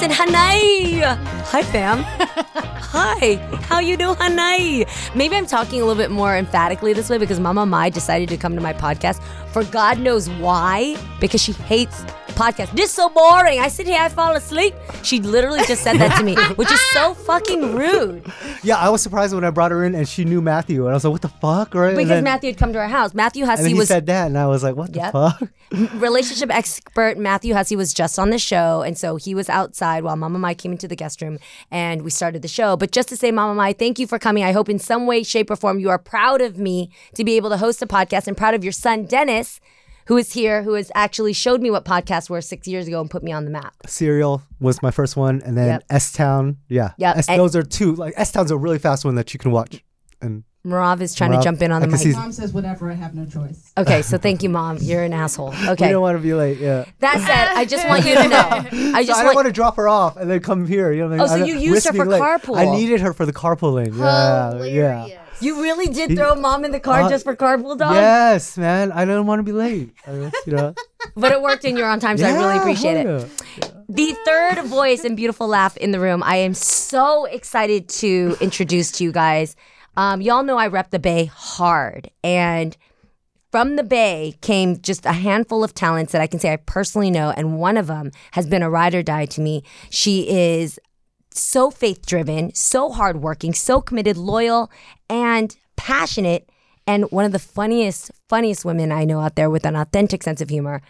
And Hanai. Hi, fam. Hi. How you doing, Hanai? Maybe I'm talking a little bit more emphatically this way because Mama Mai decided to come to my podcast for God knows why. Because she hates podcasts. This is so boring. I sit here, I fall asleep. She literally just said that to me, which is so fucking rude. Yeah, I was surprised when I brought her in and she knew Matthew, and I was like, "What the fuck?" Right? Because and then, Matthew had come to our house. Matthew and Hussey then he was said that, and I was like, "What Yep. the fuck?" relationship expert Matthew Hussey was just on the show, and so he was outside while Mama Mai came into the guest room, and we started the show. But just to say, Mama Mai, thank you for coming. I hope in some way, shape, or form you are proud of me to be able to host a podcast, and proud of your son Dennis, who is here, who has actually showed me what podcasts were six years ago and put me on the map. Serial was my first one, and then Yep. S Town. Yeah, yeah. S- and- those are two. Like S Town's a really fast one that you can watch. And Marav is trying Marav, to jump in on the mic. Mom says whatever. I have no choice. Okay, so thank you, Mom. You're an asshole. we Okay. don't want to be late. Yeah. That said, I just want you to know. I So just I don't want want to drop her off and then come here. You know what I mean? Oh, so I you used her for late. carpool. I needed her for the carpooling. Yeah, yeah. You really did throw Mom in the car Uh, just for carpool dog. Yes, man. I don't want to be late. Just, you know. But it worked and you're on time, so I really appreciate it. yeah. The third voice and beautiful laugh in the room. I am so excited to introduce to you guys. Um, y'all know I rep the Bay hard, and from the Bay came just a handful of talents that I can say I personally know, and one of them has been a ride or die to me. She is so faith driven, so hardworking, so committed, loyal, and passionate, and one of the funniest, funniest women I know out there with an authentic sense of humor.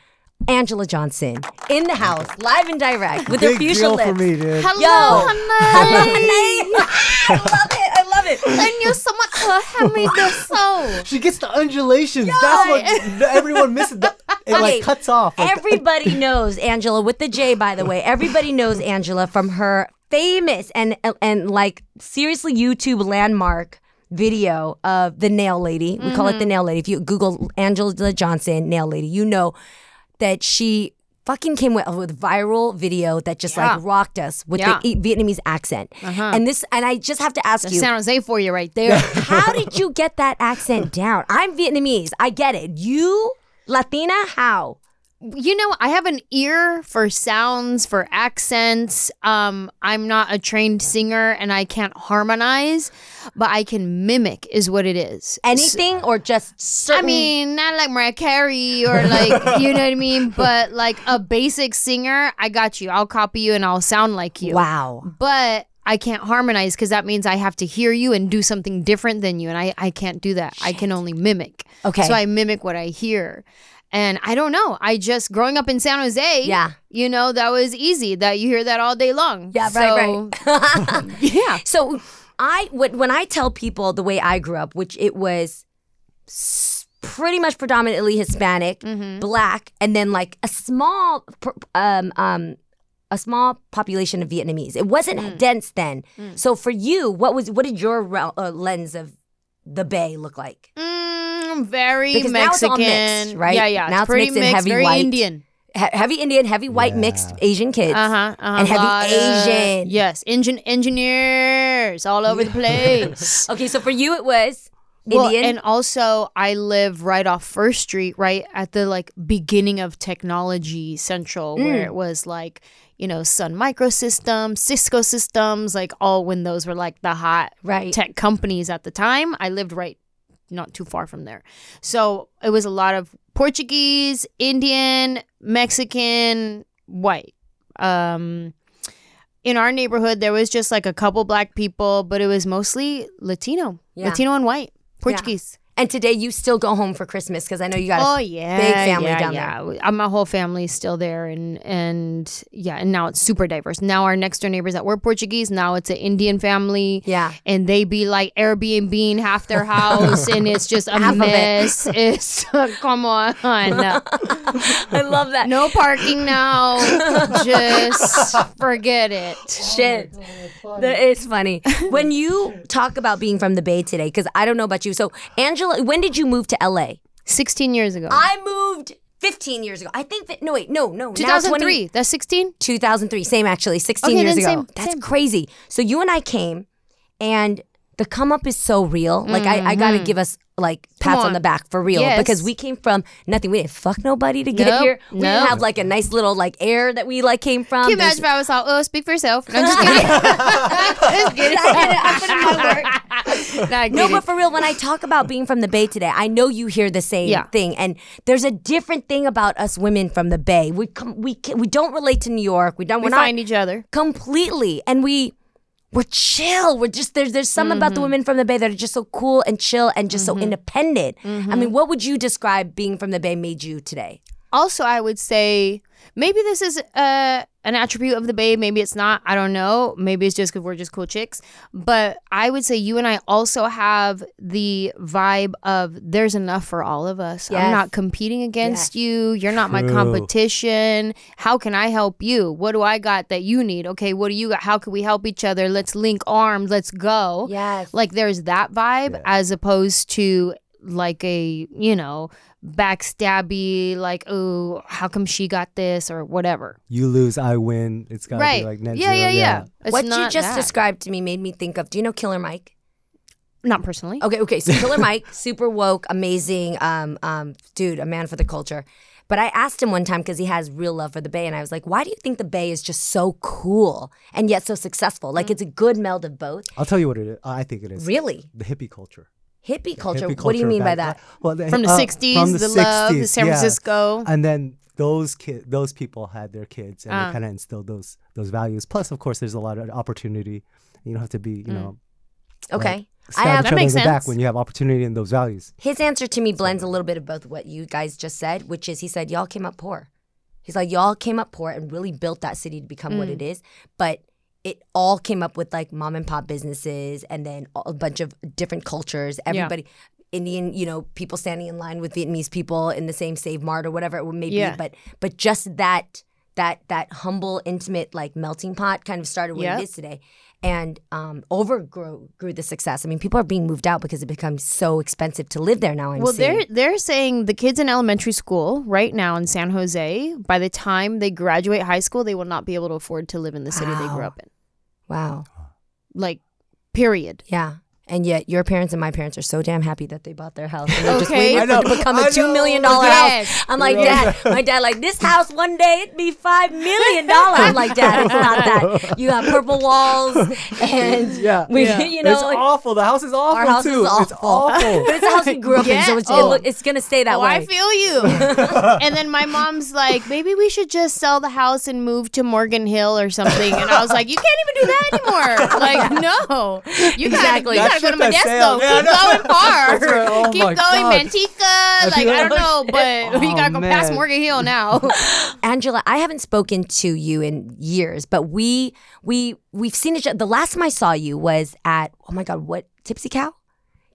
Anjelah Johnson in the house, live and direct, with her Big fuchsia deal lips. for me, dude. Hello, Yo. Hannah. I love it. I love it. Thank you so much for having me do so. She gets the undulations. That's what everyone misses. The- It Okay, like cuts off. Like, Everybody knows Anjelah with the J, by the way. Everybody knows Anjelah from her famous and and like seriously YouTube landmark video of the nail lady. We call it Mm-hmm. the nail lady. If you Google Anjelah Johnson nail lady, you know that she fucking came with, with a viral video that just Yeah. like rocked us with Yeah. the Vietnamese accent. And this and I just have to ask you. San Jose for you right there. How did you get that accent down? I'm Vietnamese. I get it. You Latina? How? You know, I have an ear for sounds, for accents. Um, I'm not a trained singer and I can't harmonize, but I can mimic, is what it is. Anything or just certain? I mean, not like Mariah Carey or like, you know what I mean? But like a basic singer, I got you. I'll copy you and I'll sound like you. wow. But I can't harmonize because that means I have to hear you and do something different than you. And I, I can't do that. I can only mimic. Okay. So I mimic what I hear. And I don't know. I just, growing up in San Jose, Yeah. you know, that was easy. That you hear that all day long. Yeah, So, right, right. yeah. So I when when I tell people the way I grew up, which it was pretty much predominantly Hispanic, Mm-hmm. black, and then like a small um um a small population of Vietnamese. It wasn't Mm. dense then. So for you, what was what did your uh, lens of the Bay look like? Mm, very Because now it's Mexican. all mixed, right? Yeah, yeah. Now it's pretty mixed mixed, heavy very white. Indian. He- heavy Indian, heavy white, mixed Asian kids. Uh huh. Uh-huh. And heavy Lot of- Asian. yes. Engine engineers all over the place. Okay, so for you it was Well, Indian. and also I live right off First Street, right at the like beginning of technology central, Mm. where it was like you know Sun Microsystems, Cisco Systems, like all when those were like the hot Right. tech companies at the time. I lived right not too far from there, so it was a lot of Portuguese, Indian, Mexican, white. Um, in our neighborhood, there was just like a couple black people, but it was mostly Latino, Yeah. Latino and white, Portuguese. And today you still go home for Christmas because I know you got a Oh yeah, big family yeah, down yeah. there. Uh, my whole family's still there, and and yeah, and now it's super diverse. Now our next door neighbors that were Portuguese, now it's an Indian family. Yeah. and they be like Airbnb half their house, and it's just a Half of it. mess. It's come on, I love that. no parking now. just forget it. Shit. That is funny. when you talk about being from the Bay today, because I don't know about you. So, Anjelah, when did you move to LA? Sixteen years ago, I moved 15 years ago. I think that, no, wait, no, no. now two thousand 20. That's sixteen. 2003. Same, actually. 16 Okay, years ago. same, That's same. crazy. So, you and I came, and the come up is so real. Like I, I gotta give us like pats on. Mm-hmm. on. the back for real Yes. because we came from nothing. We didn't fuck nobody to get Nope, here. We didn't have like a nice little like air that we like came from. Can you There's- imagine if I was all, oh, speak for yourself? No, I'm just kidding. just kidding. I put in my work. Nah, No, but for real, when I talk about being from the Bay today, I know you hear the same Yeah. thing, and there's a different thing about us women from the Bay. We come, we we don't relate to New York. We don't. we we're find not each other. completely, and we we're chill. We're just there's there's something about the Mm-hmm. women from the Bay that are just so cool and chill and just so independent. I Mm-hmm. mean, what would you describe being from the Bay made you today? also i would say maybe this is uh, an attribute of the bay maybe it's not i don't know. Maybe it's just because we're just cool chicks. But i would say you and i also have the vibe of there's enough for all of us. I'm not competing against Yes. you. You're not my competition. How can i help you? What do i got that you need? Okay what do you got? How can we help each other? Let's link arms. Let's go. Yes. like there's that vibe Yeah. as opposed to like a you know backstabby like oh how come she got this or whatever You lose, I win. It's gotta right be like net yeah, zero. yeah yeah It's what you just that. described to me made me think of. Do you know Killer Mike? not personally Okay, okay. So Killer Mike, super woke, amazing, um, um, dude, a man for the culture. But I asked him one time because he has real love for the Bay, and I was like, "Why do you think the Bay is just so cool and yet so successful? Like it's a good meld of both." I'll tell you what it is. I think it is. Really, The hippie culture. Hippie culture. Hippie what do you mean by that? Well, the- from the uh, 60s from the, love the 60s, san yeah. francisco And then those kid, those people had their kids, and Ah. they kind of instilled those those values. Plus, of course, there's a lot of opportunity. You don't have to be, you know, Okay, stab I have Mm. That makes the back sense. when you have opportunity and those values. his answer to me blends a little bit of both what you guys just said, which is he said, Y'all came up poor. He's like, Y'all came up poor and really built that city to become what Mm. it is. But it all came up with like mom and pop businesses and then a bunch of different cultures. Everybody, Indian, you know, people standing in line with Vietnamese people in the same Save Mart or whatever it may Yeah. be. But but just that that that humble, intimate like melting pot kind of started what Yep. it is today. And um, overgrew grew the success. I mean, people are being moved out because it becomes so expensive to live there now. I'm well seeing. they're they're saying the kids in elementary school right now in san jose by the time they graduate high school they will not be able to afford to live in the city they grew up in Wow. like period Yeah. And yet your parents and my parents are so damn happy that they bought their house. And they're just waiting I for know, it to become I a two know. million dollar Yes. house. I'm like, Dad, my dad like, this house one day it'd be five million dollars. I'm like, Dad, it's not that. You have purple walls and Yeah. we Yeah. you know it's like, awful. The house is awful our house too. is awful. It's awful. but it's a house we grew up in, so it's, Oh. it look, it's gonna stay that oh, way. I feel you. and then my mom's like, maybe we should just sell the house and move to Morgan Hill or something. And I was like, you can't even do that anymore. Like, no, you Exactly. gotta, you gotta go to has Modesto. sailed. Yeah, Keep going far. Right. Oh Keep my going, God. Manteca. Like, I don't know, but we Oh, gotta go past. Morgan Hill now. Anjelah, I haven't spoken to you in years, but we we we've seen each other. The last time I saw you was at oh my god, what Tipsy Cow?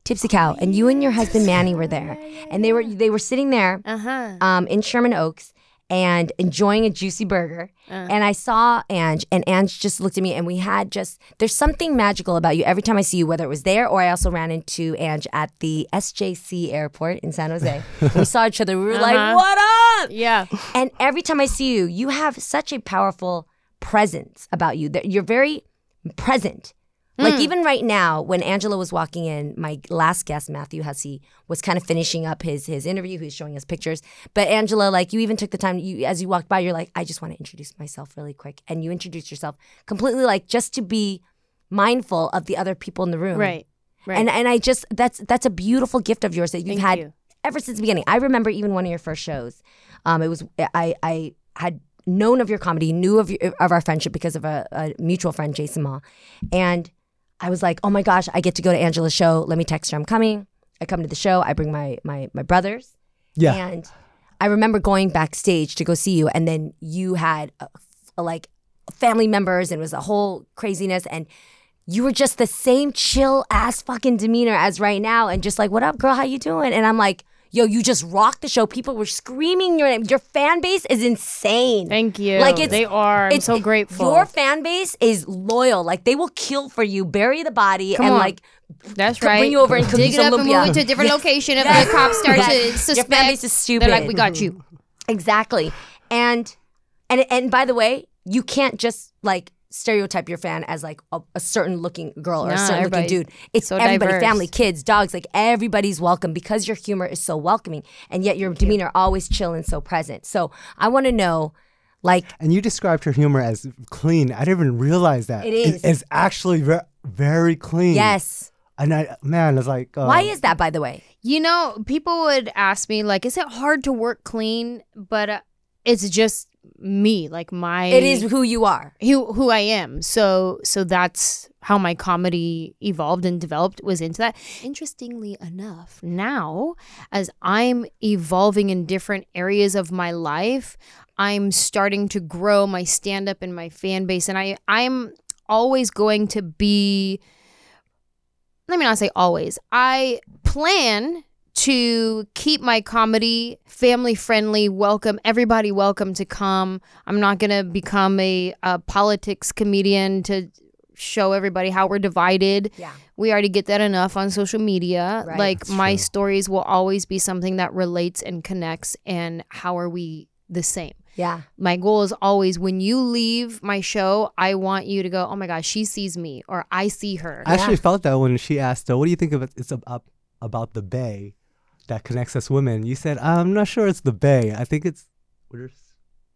Tipsy Cow, and you and your husband Manny were there, and they were they were sitting there Uh huh. um, in Sherman Oaks and enjoying a juicy burger. And I saw Ange, and Ange just looked at me, and we had just there's something magical about you every time I see you, whether it was there or I also ran into Ange at the SJC airport in San Jose. we saw each other. We were like, Uh-huh. "What up?" Yeah. And every time I see you, you have such a powerful presence about you that you're very present. Like even right now, when Anjelah was walking in, my last guest, Matthew Hussey, was kind of finishing up his his interview. He was showing us pictures. But Anjelah, like you even took the time, you as you walked by, you're like, I just want to introduce myself really quick. And you introduced yourself completely like just to be mindful of the other people in the room. Right. Right. And and I just that's that's a beautiful gift of yours that you've Thank had you. ever since the beginning. I remember even one of your first shows. Um, it was I I had known of your comedy, knew of your, of our friendship because of a, a mutual friend, Jason Ma, and I was like, oh my gosh, I get to go to Anjelah's show. Let me text her I'm coming. I come to the show. I bring my my my brothers, Yeah. and I remember going backstage to go see you, and then you had uh, a, a, like family members, and it was a whole craziness, and you were just the same chill ass fucking demeanor as right now, and just like, what up, girl? How you doing? And I'm like, yo, you just rocked the show. People were screaming your name. Your fan base is insane. Thank you. Like it's they are. I'm it's- so grateful. Your fan base is loyal. Like they will kill for you, bury the body, Come and on. like That's right. bring you over and dig it some up and move it to a different location if Yes. the cops start Yes. to Your fan base is stupid. They're like, we got you. Exactly. And and and by the way, you can't just like stereotype your fan as like a, a certain looking girl or a Nah, certain looking dude. It's so everybody, diverse. family, kids, dogs, like everybody's welcome because your humor is so welcoming, and yet your demeanor always chill and so present. So I want to know, like, And you described her humor as clean. I didn't even realize that. It is. It's actually very, very clean. yes, And I, man, it's like. Uh, why is that, by the way? You know, people would ask me like, "Is it hard to work clean?" But uh, it's just me, like my It is who you are. who who I am. So so that's how my comedy evolved and developed was into that. Interestingly enough, now as I'm evolving in different areas of my life, I'm starting to grow my stand up and my fan base and I I'm always going to be let me not say always. I plan to keep my comedy family friendly, welcome everybody welcome to come. I'm not going to become a, a politics comedian to show everybody how we're divided. Yeah. We already get that enough on social media. Right. Like That's my true. stories will always be something that relates and connects and how are we the same? Yeah. my goal is always when you leave my show, I want you to go, oh my gosh, she sees me or I see her. I actually felt that when she asked, uh, "What do you think of it? It's about about the bay that connects us women?" You said, "I'm not sure it's the bay. I think it's we're just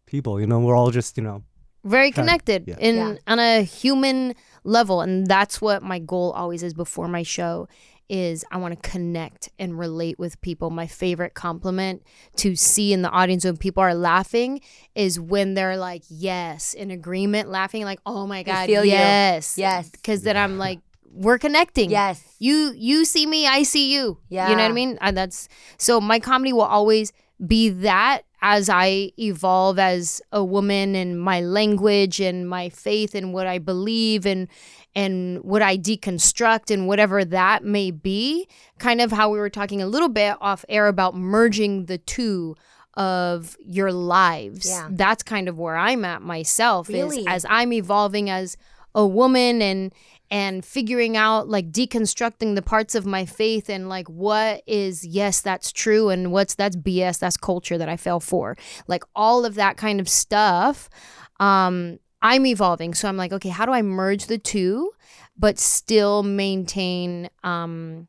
people. You know, we're all just you know." Very Kind- connected yeah. in Yeah. on a human level. And that's what my goal always is before my show is I want to connect and relate with people. My favorite compliment to see in the audience when people are laughing is when they're like, yes, in agreement, laughing, like, oh my God, feel you. yes. Yes. Because then I'm like, we're connecting. Yes. you you see me i see you Yeah. you know what i mean and that's so my comedy will always be that as i evolve as a woman and my language and my faith and what i believe and and what i deconstruct and whatever that may be kind of how we were talking a little bit off air about merging the two of your lives Yeah. that's kind of where i'm at myself Really? is as i'm evolving as a woman and and figuring out like deconstructing the parts of my faith and like what is yes that's true and what's that's bs that's culture that i fell for. Like all of that kind of stuff um i'm evolving. So i'm like okay how do i merge the two but still maintain um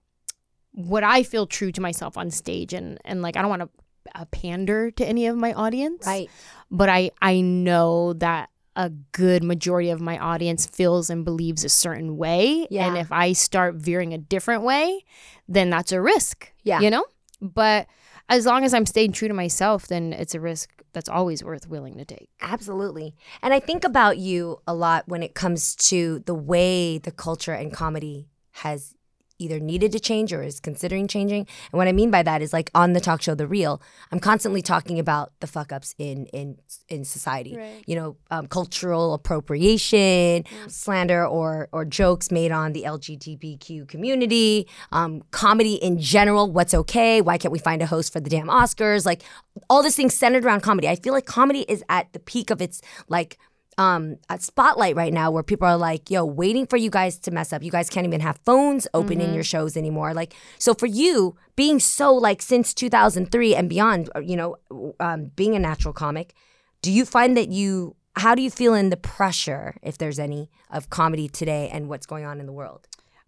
what i feel true to myself on stage? And and like i don't want to uh, pander to any of my audience. Right. but I I know that a good majority of my audience feels and believes a certain way, Yeah. and if I start veering a different way, then that's a risk. Yeah. you know. But as long as I'm staying true to myself, then it's a risk that's always worth willing to take. Absolutely. And I think about you a lot when it comes to the way the culture and comedy has either needed to change or is considering changing. And what I mean by that is like on the talk show The Real, I'm constantly talking about the fuck ups in in in society. Right. You know, um, cultural appropriation, slander or or jokes made on the LGBTQ community, um, comedy in general, what's okay, why can't we find a host for the damn Oscars? Like all this things centered around comedy. I feel like comedy is at the peak of its like um a spotlight right now where people are like yo waiting for you guys to mess up you guys can't even have phones open in your shows anymore like so for you being so like since 2003 and beyond uh, you know um, being a natural comic do you find that you how do you feel in the pressure if there's any of comedy today and what's going on in the world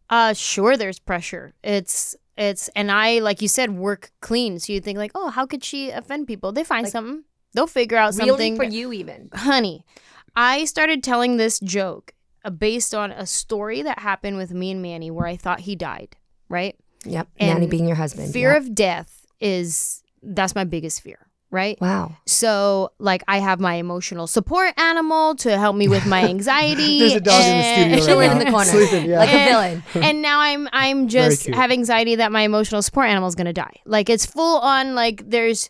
Uh sure there's pressure. It's it's and I like you said work clean. So you think like, "Oh, how could she offend people?" They find something. They'll figure out really something for you even honey, I started telling this joke uh, based on a story that happened with me and Manny where I thought he died, right? yep And Manny being your husband Fear Yep. of death is that's my biggest fear, right? wow So, like, I have my emotional support animal to help me with my anxiety. There's a dog in the studio Chilling right in the corner. Sleeping, yeah. like a villain and now I'm I'm just have anxiety that my emotional support animal is gonna die. Like it's full on like there's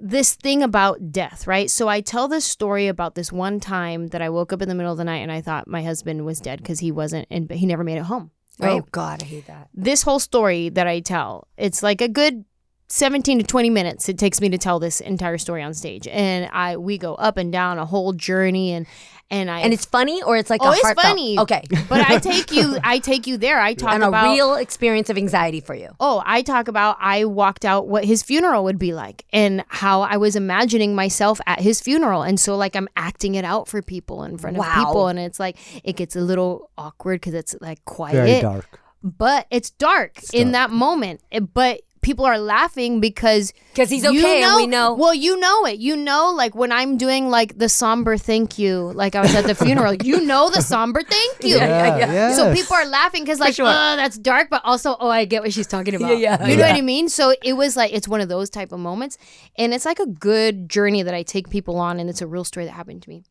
this thing about death, right? So I tell this story about this one time that I woke up in the middle of the night and I thought my husband was dead because he wasn't and he never made it home. Oh, right. oh god i hate that This whole story that I tell, it's like a good 17 to 20 minutes it takes me to tell this entire story on stage and i we go up and down a whole journey and and i And it's funny or it's like oh a it's heartfelt- funny Okay. but i take you i take you there i talk and a about real experience of anxiety for you. Oh, I talk about I walked out what his funeral would be like and how I was imagining myself at his funeral. And so, like, I'm acting it out for people in front of people. And it's like, it gets a little awkward because it's like quiet. Very dark. But it's dark in that moment. It- But people are laughing because because he's you okay and we know- Well, you know it. You know, like when I'm doing like the somber thank you, like I was at the funeral, you know the somber thank you. Yeah, yeah, yeah. So people are laughing because like, sure. oh, that's dark, but also, oh, I get what she's talking about. yeah, You know yeah. what I mean? So it was like it's one of those type of moments, and it's like a good journey that I take people on, and it's a real story that happened to me.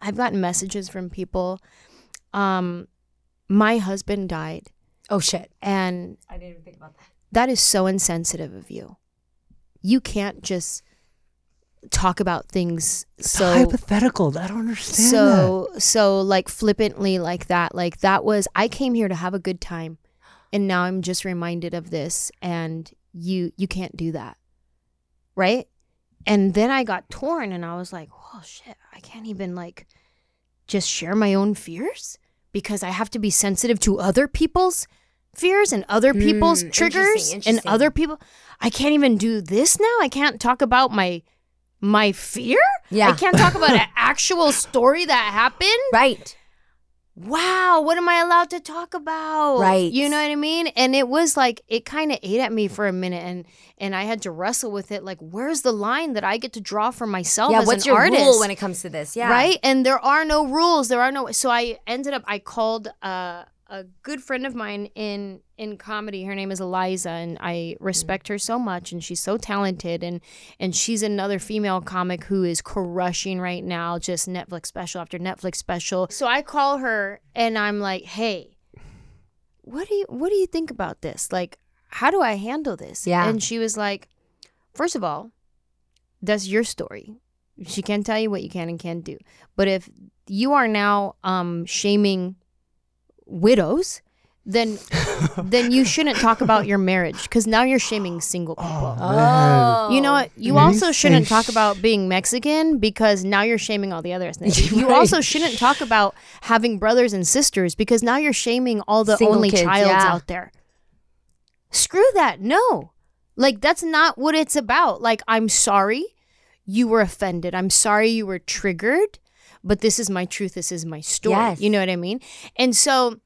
I've gotten messages from people. Um, my husband died, Oh shit. and I didn't even think about that. That is so insensitive of you. You can't just talk about things so hypothetical. I don't understand so so like flippantly like that. Like that was i came here to have a good time and now i'm just reminded of this and you you can't do that. Right? And then i got torn and i was like oh shit. I can't even like just share my own fears because i have to be sensitive to other people's fears and other people's Mm, triggers interesting, and other people i can't even do this now i can't talk about my my fear Yeah. I can't talk about an actual story that happened. Right. Wow, what am I allowed to talk about? Right. You know what I mean? And it was like it kind of ate at me for a minute and and I had to wrestle with it like where's the line that I get to draw for myself yeah. as What's an your artist? rule when it comes to this? Yeah. Right? And there are no rules. There are no so I ended up I called uh, a good friend of mine in in comedy. Her name is Eliza and I respect her so much and she's so talented and and she's another female comic who is crushing right now just Netflix special after Netflix special. So I call her and I'm like, "Hey, what do you what do you think about this? Like how do I handle this?" Yeah. And she was like, first of all, that's your story. She can't tell you what you can and can't do. But if you are now um, shaming widows, then then you shouldn't talk about your marriage because now you're shaming single people. Oh. You know what? You When also shouldn't talk about being Mexican because now you're shaming all the other ethnicities. You also shouldn't talk about having brothers and sisters because now you're shaming all the Single only kids, childs yeah. out there. Screw that. No. Like that's not what it's about. Like I'm sorry you were offended. I'm sorry you were triggered, but this is my truth. This is my story. Yes. You know what I mean? And so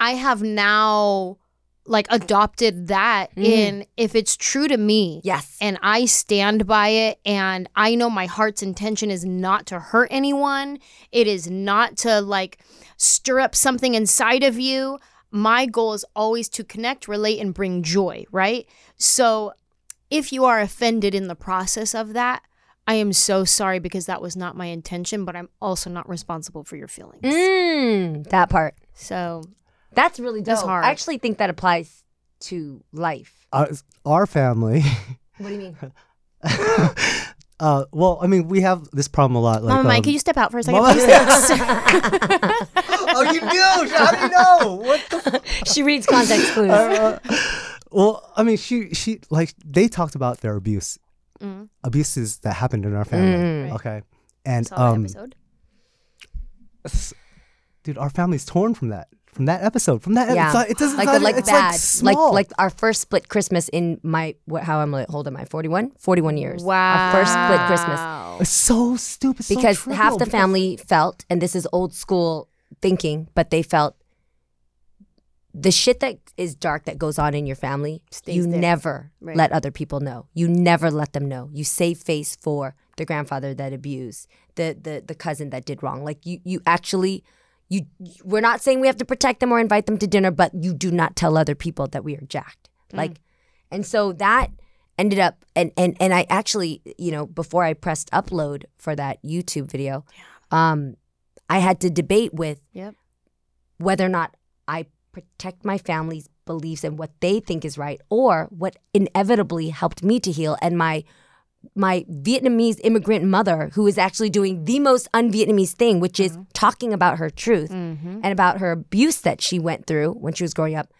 I have now like adopted that Mm. in if it's true to me Yes. and I stand by it and I know my heart's intention is not to hurt anyone. It is not to like stir up something inside of you. My goal is always to connect, relate and bring joy, right? So if you are offended in the process of that, I am so sorry because that was not my intention, but I'm also not responsible for your feelings. Mm, that part. So, That's really dope. That's hard. I actually think that applies to life. Uh, our family. What do you mean? uh, well, I mean, we have this problem a lot. Like, Mama Mike, um, can you step out for a second? Mama- oh, you knew? How do you know? What the? she reads context clues. Uh, well, I mean, she she like they talked about their abuse, Mm. abuses that happened in our family. Mm. Right. Okay, and Saw um, episode. s- dude, our family's torn from that. From that episode, from that, Yeah. it's it doesn't like not- the like it's bad, like small. like our first split Christmas in my what? How I'm like, hold am I 41? 41 years. Wow. Our first split Christmas it's so stupid so because trivial, half the because- family felt, and this is old school thinking, but they felt the shit that is dark that goes on in your family. Stays you there. never Right. let other people know. You never let them know. You save face for the grandfather that abused, the the the cousin that did wrong. Like you you actually. You, we're not saying we have to protect them or invite them to dinner, but you do not tell other people that we are jacked. Like, and so that ended up, and and and I actually, you know, before I pressed upload for that YouTube video, um, I had to debate with Yep. whether or not I protect my family's beliefs and what they think is right, or what inevitably helped me to heal, and my my Vietnamese immigrant mother, who is actually doing the most un-Vietnamese thing, which is talking about her truth Mm-hmm. and about her abuse that she went through when she was growing up.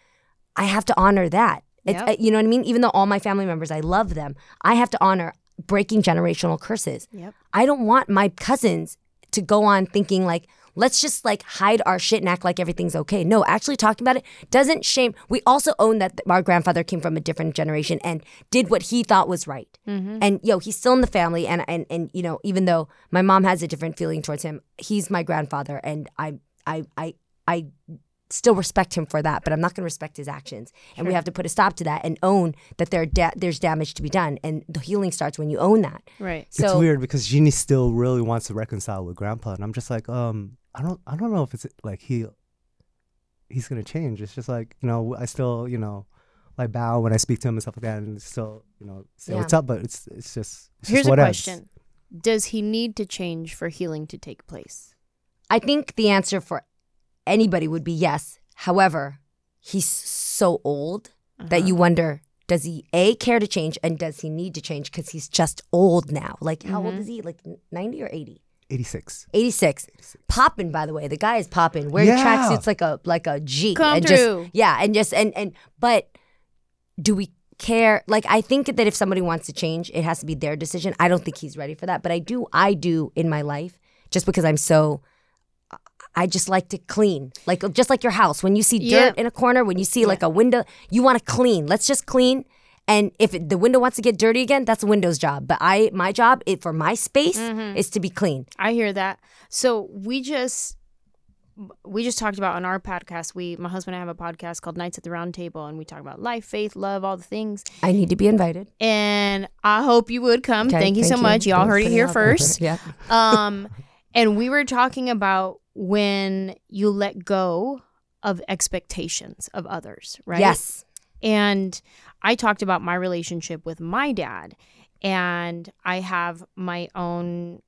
I have to honor that It's, Yep. uh, you know what I mean? Even though all my family members, I love them, I have to honor breaking generational curses. Yep. I don't want my cousins to go on thinking like, let's just like hide our shit and act like everything's okay. No, actually talking about it doesn't shame. We also own that our grandfather came from a different generation and did what he thought was right. And yo, he's still in the family, and and and you know, even though my mom has a different feeling towards him, he's my grandfather, and I I I I still respect him for that, but I'm not going to respect his actions. And we have to put a stop to that and own that there da- there's damage to be done, and the healing starts when you own that. Right. it's weird because Jeannie still really wants to reconcile with Grandpa, and I'm just like, um, I don't, I don't know if it's like he, he's gonna change. It's just like you know, I still, you know, like bow when I speak to him and stuff like that, and still, you know, say Yeah. what's up. But it's, it's just, it's Here's just a whatevs. question: Does he need to change for healing to take place? I think the answer for anybody would be yes. However, he's so old that Uh-huh. you wonder does he a care to change and does he need to change because he's just old now like how Mm-hmm. old is he like 90 or 80 86. 86 popping by the way the guy is popping wearing Yeah. tracksuits like a like a g Come and through. just yeah and just and and but do we care like i think that if somebody wants to change it has to be their decision i don't think he's ready for that but i do i do in my life just because i'm so I just like to clean, like just like your house. When you see Yeah. dirt in a corner, when you see like a window, you want to clean. Let's just clean. And if it, the window wants to get dirty again, that's the window's job. But I, my job, it, for my space, Mm-hmm. is to be clean. I hear that. So we just we just talked about on our podcast. We my husband and I have a podcast called Knights at the Round Table, and we talk about life, faith, love, all the things. I need to be invited. And I hope you would come. Okay, thank you so much. Y'all Thanks heard it here first. yeah. um, and we were talking about when you let go of expectations of others, right? Yes. And I talked about my relationship with my dad, and I have my own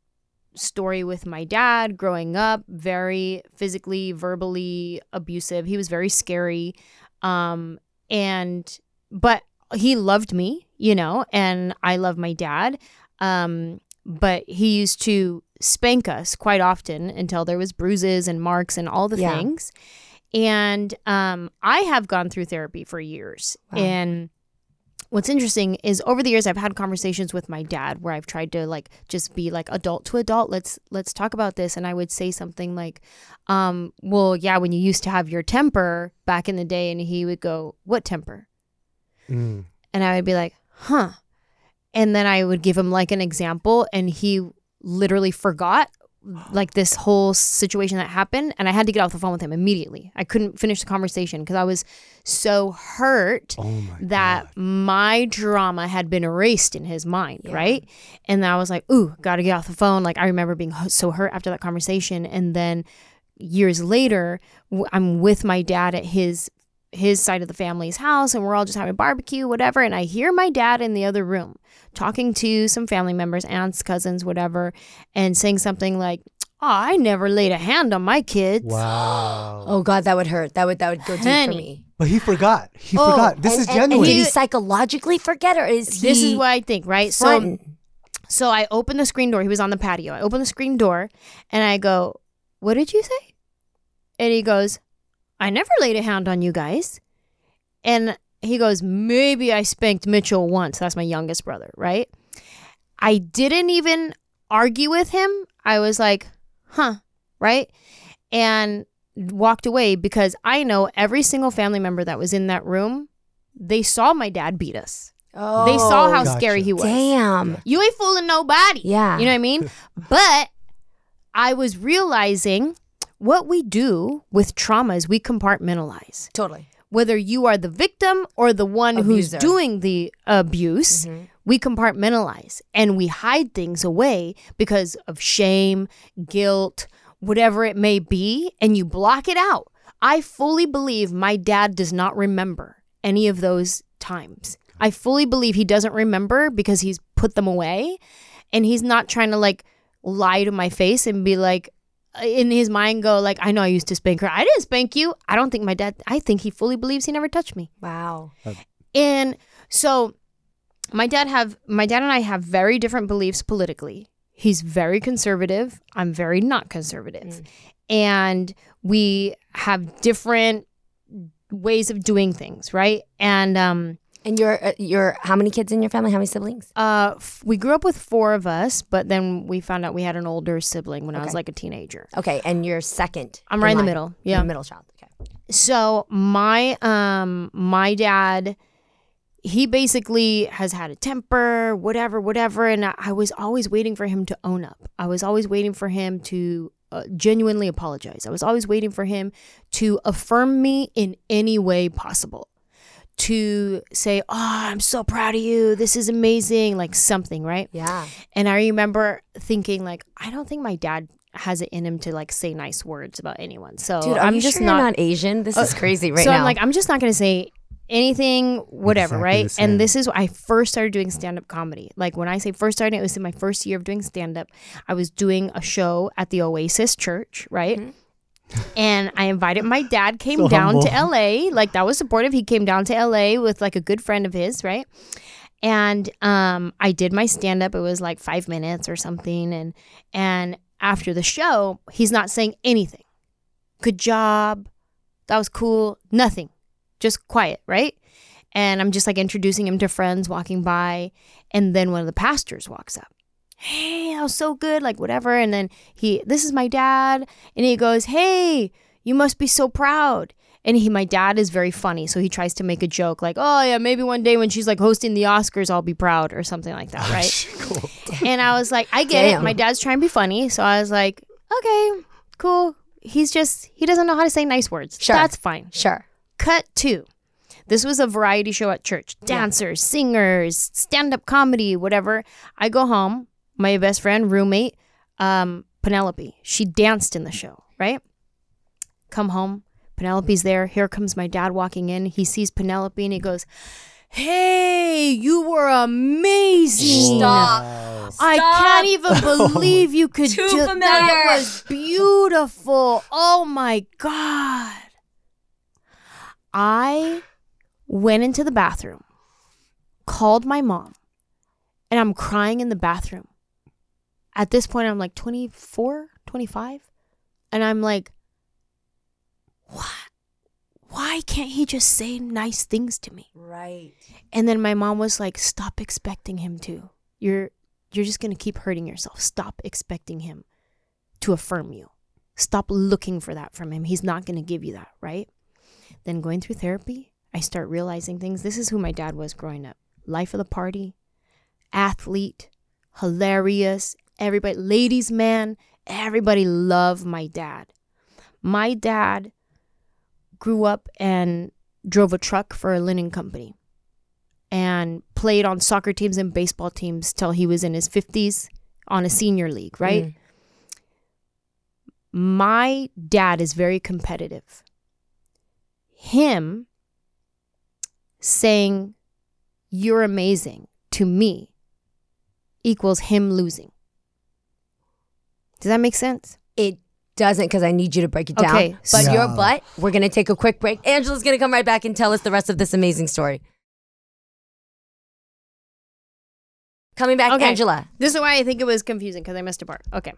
story with my dad growing up, very physically, verbally abusive. He was very scary. Um, and, but he loved me, you know, and I love my dad. Um, but he used to spank us quite often until there was bruises and marks and all the Yeah. things. And um, I have gone through therapy for years. Wow. And what's interesting is over the years I've had conversations with my dad where I've tried to like just be like adult to adult. Let's let's talk about this. And I would say something like, um, well, yeah, when you used to have your temper back in the day, and he would go, What temper? Mm. And I would be like, huh. And then I would give him like an example, and he literally forgot like this whole situation that happened. And I had to get off the phone with him immediately. I couldn't finish the conversation because I was so hurt Oh my that God. my drama had been erased in his mind, Yeah. right? And I was like, ooh, got to get off the phone. Like, I remember being so hurt after that conversation. And then years later, I'm with my dad at his his side of the family's house and we're all just having barbecue whatever and i hear my dad in the other room talking to some family members aunts cousins whatever and saying something like oh i never laid a hand on my kids Wow. Oh God, that would hurt. That would that would go deep for me. But he forgot. He Oh, forgot. This And- is and- and did he psychologically forget, or is he? this is what i think right so fronting? So I opened the screen door. He was on the patio. I opened the screen door and I go, What did you say? And he goes, I never laid a hand on you guys. And he goes, Maybe I spanked Mitchell once. That's my youngest brother, right? I didn't even argue with him. I was like, Huh, right? And walked away because I know every single family member that was in that room, they saw my dad beat us. oh, They saw oh. how Gotcha. scary he was. Damn. You ain't fooling nobody. Yeah. You know what I mean? but I was realizing what we do with trauma is we compartmentalize. Totally. Whether you are the victim or the one Abuser. who's doing the abuse, Mhm. we compartmentalize and we hide things away because of shame, guilt, whatever it may be, and you block it out. I fully believe my dad does not remember any of those times. I fully believe he doesn't remember because he's put them away and he's not trying to like lie to my face and be like in his mind go like I know I used to spank her. I didn't spank you. I don't think my dad I think he fully believes he never touched me. Wow. And so my dad have my dad and I have very different beliefs politically. He's very conservative. I'm very not conservative. And we have different ways of doing things, right? And um And you're uh, you're how many kids in your family? How many siblings? Uh, f- we grew up with four of us, but then we found out we had an older sibling when I was Okay. like a teenager. Okay, and you're second. I'm right in the line. middle. You're Yeah. the middle child. Okay. So my um my dad, he basically has had a temper, whatever, whatever, and I, I was always waiting for him to own up. I was always waiting for him to uh, genuinely apologize. I was always waiting for him to affirm me in any way possible. To say, "Oh, I'm so proud of you. This is amazing," like something, right? Yeah. And I remember thinking, like, I don't think my dad has it in him to like say nice words about anyone. So Dude, are I'm you just sure not, you're not Asian? This is crazy right so now. I'm like, I'm just not going to say anything, whatever, Exactly right? And this is I first started doing stand up comedy. Like when I say first started, it was in my first year of doing stand up. I was doing a show at the Oasis Church, right? Mm-hmm. And I invited my dad came So down to. LA. Like that was supportive. He came down to LA with like a good friend of his, right? And um I did my stand up. It was like 5 minutes or something and and after the show, he's not saying anything. Good job. That was cool. Nothing. Just quiet, right? And I'm just like introducing him to friends walking by. And then one of the pastors walks up. Hey, that was so good. Like, whatever. And then he, this is my dad. And he goes, Hey, you must be so proud. And he, my dad is very funny. So he tries to make a joke like, Oh, yeah, maybe one day when she's like hosting the Oscars, I'll be proud or something like that, right? cool. And I was like, I get it. My dad's trying to be funny. So I was like, okay, cool. He's just, he doesn't know how to say nice words. Sure. That's fine. sure. Cut two. This was a variety show at church. Dancers, singers, stand up comedy, whatever. I go home. My best friend, roommate, um, Penelope, she danced in the show, right? Come home. Penelope's there. Here comes my dad walking in. He sees Penelope and he goes, Hey, you were amazing. Stop. I Stop. can't even believe you could Too do familiar. that. Was beautiful. Oh my god. I went into the bathroom, called my mom, and I'm crying in the bathroom. At this point, I'm like 24, 25, and I'm like, what? Why can't he just say nice things to me? Right. And then my mom was like, "Stop expecting him to. You're you're just going to keep hurting yourself. Stop expecting him to affirm you. Stop looking for that from him. He's not going to give you that, right?" Then going through therapy, I start realizing things. This is who my dad was growing up. Life of the party, athlete, hilarious, everybody ladies man, everybody loved my dad. My dad grew up and drove a truck for a linen company and played on soccer teams and baseball teams till he was in his 50s on a senior league, right? Mm. My dad is very competitive. Him saying, You're amazing to me equals him losing. Does that make sense? It doesn't because I need you to break it down. Okay, But so- your butt, we're going to take a quick break. Anjelah's going to come right back and tell us the rest of this amazing story. Coming back, Okay. Anjelah. This is why I think it was confusing because I missed a part. Okay.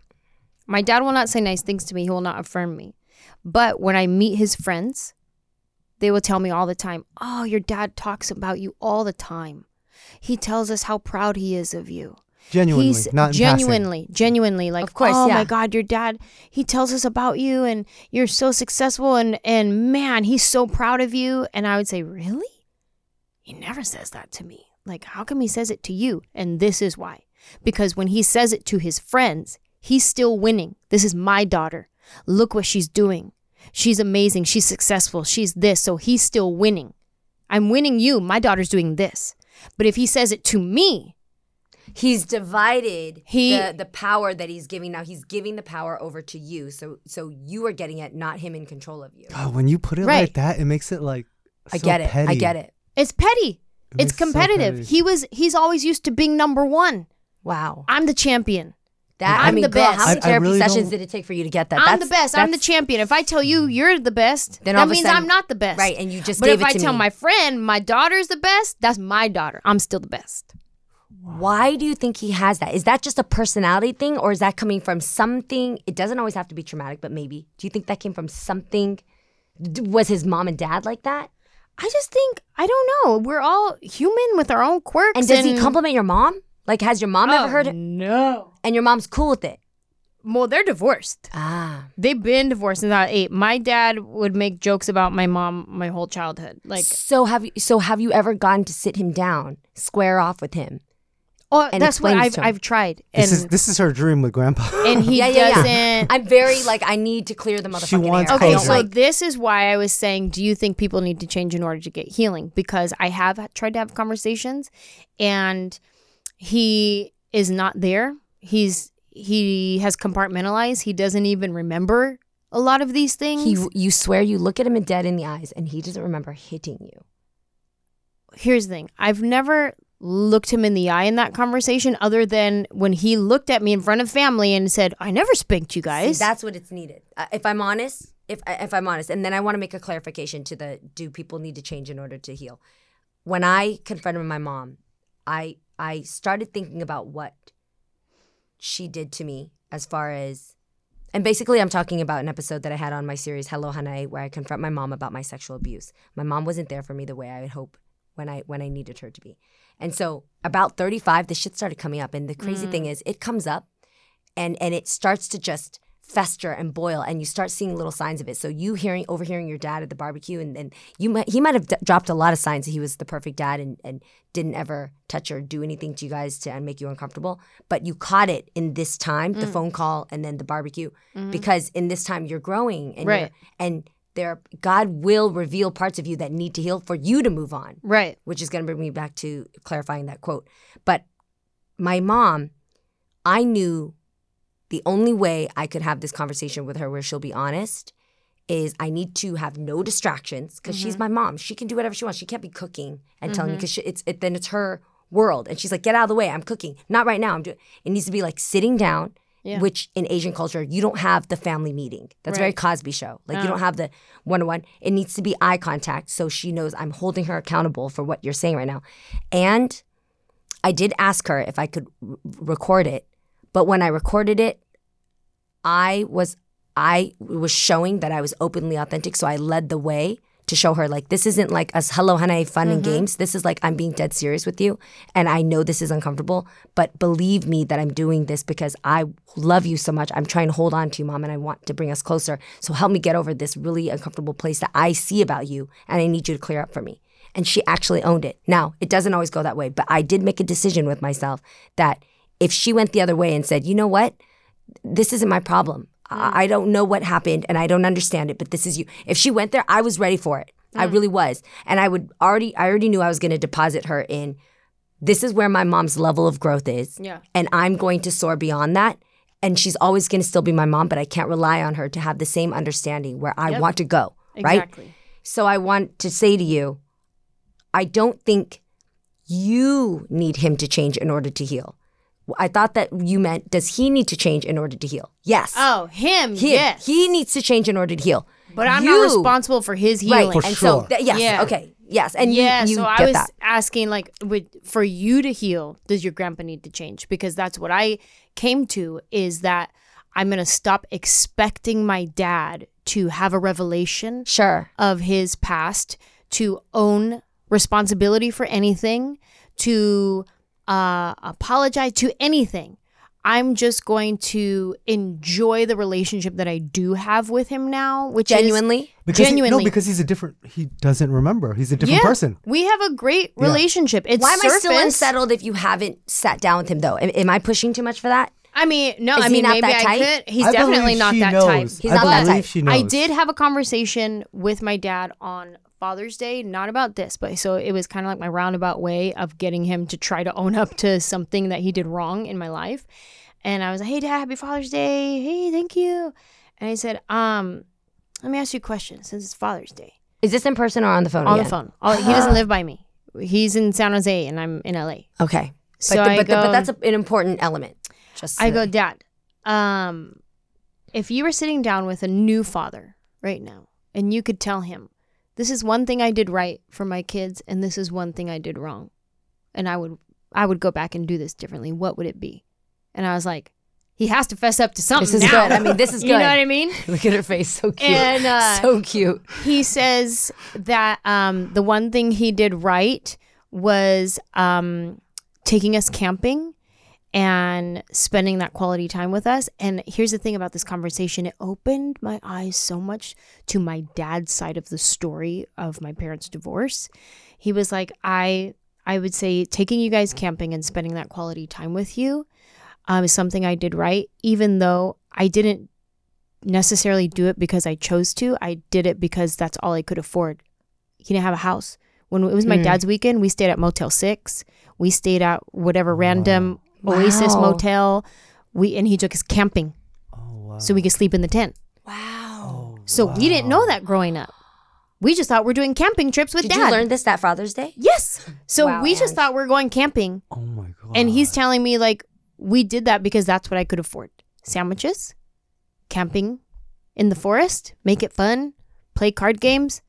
My dad will not say nice things to me. He will not affirm me. But when I meet his friends, they will tell me all the time, Oh, your dad talks about you all the time. He tells us how proud he is of you. Genuinely, He's not in passing. genuinely, genuinely like, Of course, oh yeah. my God, your dad, he tells us about you and you're so successful and, and man, he's so proud of you. And I would say, Really? He never says that to me. Like, how come he says it to you? And this is why. Because when he says it to his friends, he's still winning. This is my daughter. Look what she's doing. She's amazing. She's successful. She's this. So he's still winning. I'm winning you. My daughter's doing this. But if he says it to me, He's divided He- the, the power that he's giving now. He's giving the power over to you. So so you are getting it, not him in control of you. God, when you put it Right. like that, it makes it like. I get it. I get it. it's petty. It it's makes it so competitive. petty. he was he's always used to being number one. Wow. I'm the champion. That I I'm mean, the girl, best. how many I- I therapy really sessions don't- did it take for you to get that? I'm That's- the best. I'm the champion. If I tell you hmm. you're the best, Then that means sudden- I'm not the best. Right, and you just But gave if it I to tell me. my friend my daughter's the best, that's my daughter. I'm still the best. Why do you think he has that? Is that just a personality thing or is that coming from something? It doesn't always have to be traumatic, but maybe. Do you think that came from something? Was his mom and dad like that? I just think I don't know. We're all human with our own quirks. And does he compliment your mom? Like, has your mom ever heard it? No. And your mom's cool with it? Well, they're divorced. Ah. They've been divorced since I was eight. My dad would make jokes about my mom my whole childhood. Like, so have you? So have you ever gotten to sit him down, square off with him? Oh, And that's what explain I've to him. I've tried, and This is this is her dream with grandpa. and he Yeah, yeah, yeah. doesn't. I'm very like I need to clear the motherfucking She wants air. I Okay, don't so like- this is why I was saying, do you think people need to change in order to get healing? Because I have tried to have conversations, and he is not there. He's he has compartmentalized. He doesn't even remember a lot of these things. he, you swear you look at him dead in the eyes, and he doesn't remember hitting you. Here's the thing: I've never looked him in the eye in that conversation, other than when he looked at me in front of family and said, "I never spanked you See, guys." that's what it's needed. Uh, if I'm honest, if if I'm honest, and then I want to make a clarification to the do people need to change in order to heal? When I confronted my mom, I I started thinking about what she did to me as far as and basically I'm talking about an episode that I had on my series Hello Hunnay where I confront my mom about my sexual abuse. My mom wasn't there for me the way I would hope when I when I needed her to be. And so about 35 the shit started coming up. And the crazy thing mm. is it comes up and and it starts to just fester and boil. And you start seeing little signs of it. So you hearing overhearing your dad at the barbecue and then you might he might have d- dropped a lot of signs that he was the perfect dad and and didn't ever touch or do anything to you guys to make you uncomfortable. But you caught it in this time the mm. phone call and then the barbecue mm-hmm. because in this time you're growing and Right. you're, and there God will reveal parts of you that need to heal for you to move on right. which is going to bring me back to clarifying that quote. But my mom, I knew the only way I could have this conversation with her where she'll be honest is I need to have no distractions because she's Mm-hmm. my mom. She can do whatever she wants. She can't be cooking and telling me because it's it, then it's her world. And she's like, get out of the way. I'm cooking. Not right now. I'm doing. It needs to be like sitting down. Yeah. Which in Asian culture you don't have the family meeting. That's very Cosby show. Like you Oh. don't have the one on one. It needs to be eye contact so she knows I'm holding her accountable for what you're saying right now. And I did ask her if I could r- record it, but when I recorded it, I was I was showing that I was openly authentic, so I led the way to show her like this isn't like us Hello Hunnay fun and mm-hmm. games. This is like I'm being dead serious with you, and I know this is uncomfortable, but believe me that I'm doing this because I love you so much. I'm trying to hold on to you, mom, and I want to bring us closer. So help me get over this really uncomfortable place that I see about you, and I need you to clear up for me. And she actually owned it. Now, it doesn't always go that way, but I did make a decision with myself that if she went the other way and said, you know what? This isn't my problem. I I don't know what happened and I don't understand it, but this is you. If she went there, I was ready for it. I mm. really was. And I would already, I already knew I was going to deposit her in this is where my mom's level of growth is. Yeah. And I'm going to soar beyond that. And she's always going to still be my mom, but I can't rely on her to have the same understanding where I Yep. want to go. Right? Exactly. So I want to say to you, I don't think you need him to change in order to heal. I thought that you meant, does he need to change in order to heal? Yes. Oh, him. he, yes. he needs to change in order to heal. But I'm You- not responsible for his healing. Right. For and so, sure. th- yes. Yeah. Okay. Yes. And you, yeah, you so get I was that. asking, like, with, for you to heal, does your grandpa need to change? Because that's what I came to is that I'm gonna stop expecting my dad to have a revelation Sure. of his past, to own responsibility for anything, to uh, apologize to anything. I'm just going to enjoy the relationship that I do have with him now, which is Genuinely. Because he- Genuinely. no, because he's a different. He doesn't remember. He's a different yeah, person. We have a great Yeah. relationship. It's Why am I still unsettled if you haven't sat down with him, though? Am, am I pushing too much for that? I mean, no, Is I mean, maybe I tight? could. He's I definitely not that knows. type. He's I not that type. she knows. I did have a conversation with my dad on Father's Day, not about this, but so it was kind of like my roundabout way of getting him to try to own up to something that he did wrong in my life. And I was like, "Hey, Dad, Happy Father's Day. Hey, thank you." And he said, "Um, let me ask you a question since it's Father's Day Is this in person or on the phone? on again? the phone. Oh, he doesn't live by me. He's in San Jose, and I'm in LA. Okay. But, So the- I but, the- but that's a, an important element. Just I go, Dad, um, if you were sitting down with a new father right now and you could tell him, this is one thing I did right for my kids and this is one thing I did wrong. And I would I would go back and do this differently. What would it be? And I was like, he has to fess up to something. This is now. good. I mean, this is good. You know what I mean? Look at her face, so cute, And, uh, so cute. he says that um, the one thing he did right was um, taking us camping and spending that quality time with us. And here's the thing about this conversation it opened my eyes so much to my dad's side of the story of my parents' divorce. He was like, I. I would say taking you guys camping and spending that quality time with you um, is something I did right, even though I didn't necessarily do it because I chose to. I did it because that's all I could afford. He didn't have a house. When it was my Mm. dad's weekend, we stayed at Motel 6. We stayed at whatever random Oasis Wow. motel. We and he took us camping Oh wow. so we could sleep in the tent. Wow. Oh, so we didn't know that growing up. We just thought we're doing camping trips with Did dad. you learn this that Father's Day? Yes. So Wow, we just thought we're going camping Oh my god. and he's telling me like we did that because that's what I could afford. Sandwiches, camping in the forest, make it fun, play card games,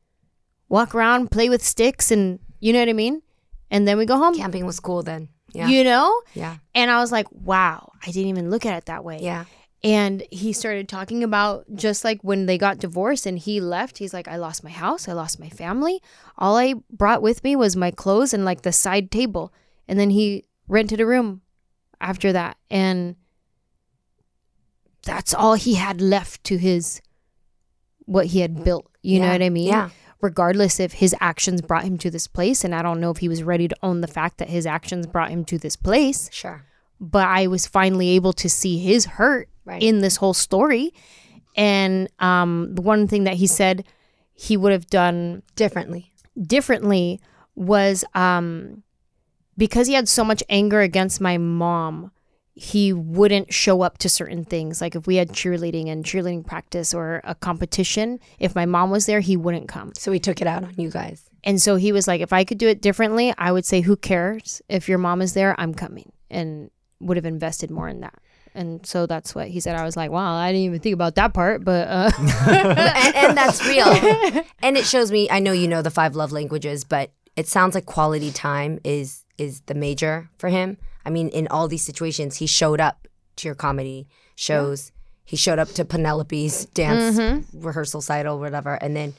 walk around, play with sticks and you know what I mean? And then we go home. Camping was cool then. Yeah. You know? yeah. And I was like, wow, I didn't even look at it that way. Yeah. And he started talking about just like when they got divorced and he left, he's like, I lost my house, I lost my family. All I brought with me was my clothes and like the side table. And then he rented a room after that. And that's all he had left to his what he had built. You know what I mean? Yeah. Regardless if his actions brought him to this place. And I don't know if he was ready to own the fact that his actions brought him to this place Sure. but I was finally able to see his hurt Right. in this whole story. And um, the one thing that he said he would have done Differently. differently was um, because he had so much anger against my mom, he wouldn't show up to certain things. Like if we had cheerleading and cheerleading practice or a competition, if my mom was there, he wouldn't come. So he took it out on you guys. And so he was like, if I could do it differently, I would say, who cares? If your mom is there, I'm coming. And would have invested more in that. And so that's what he said. I was like, wow, I didn't even think about that part, but uh, and, and that's real. And it shows me. I know you know the five love languages, but it sounds like quality time is is the major for him. I mean, in all these situations, he showed up to your comedy shows. He showed up to Penelope's dance rehearsal site or whatever, and then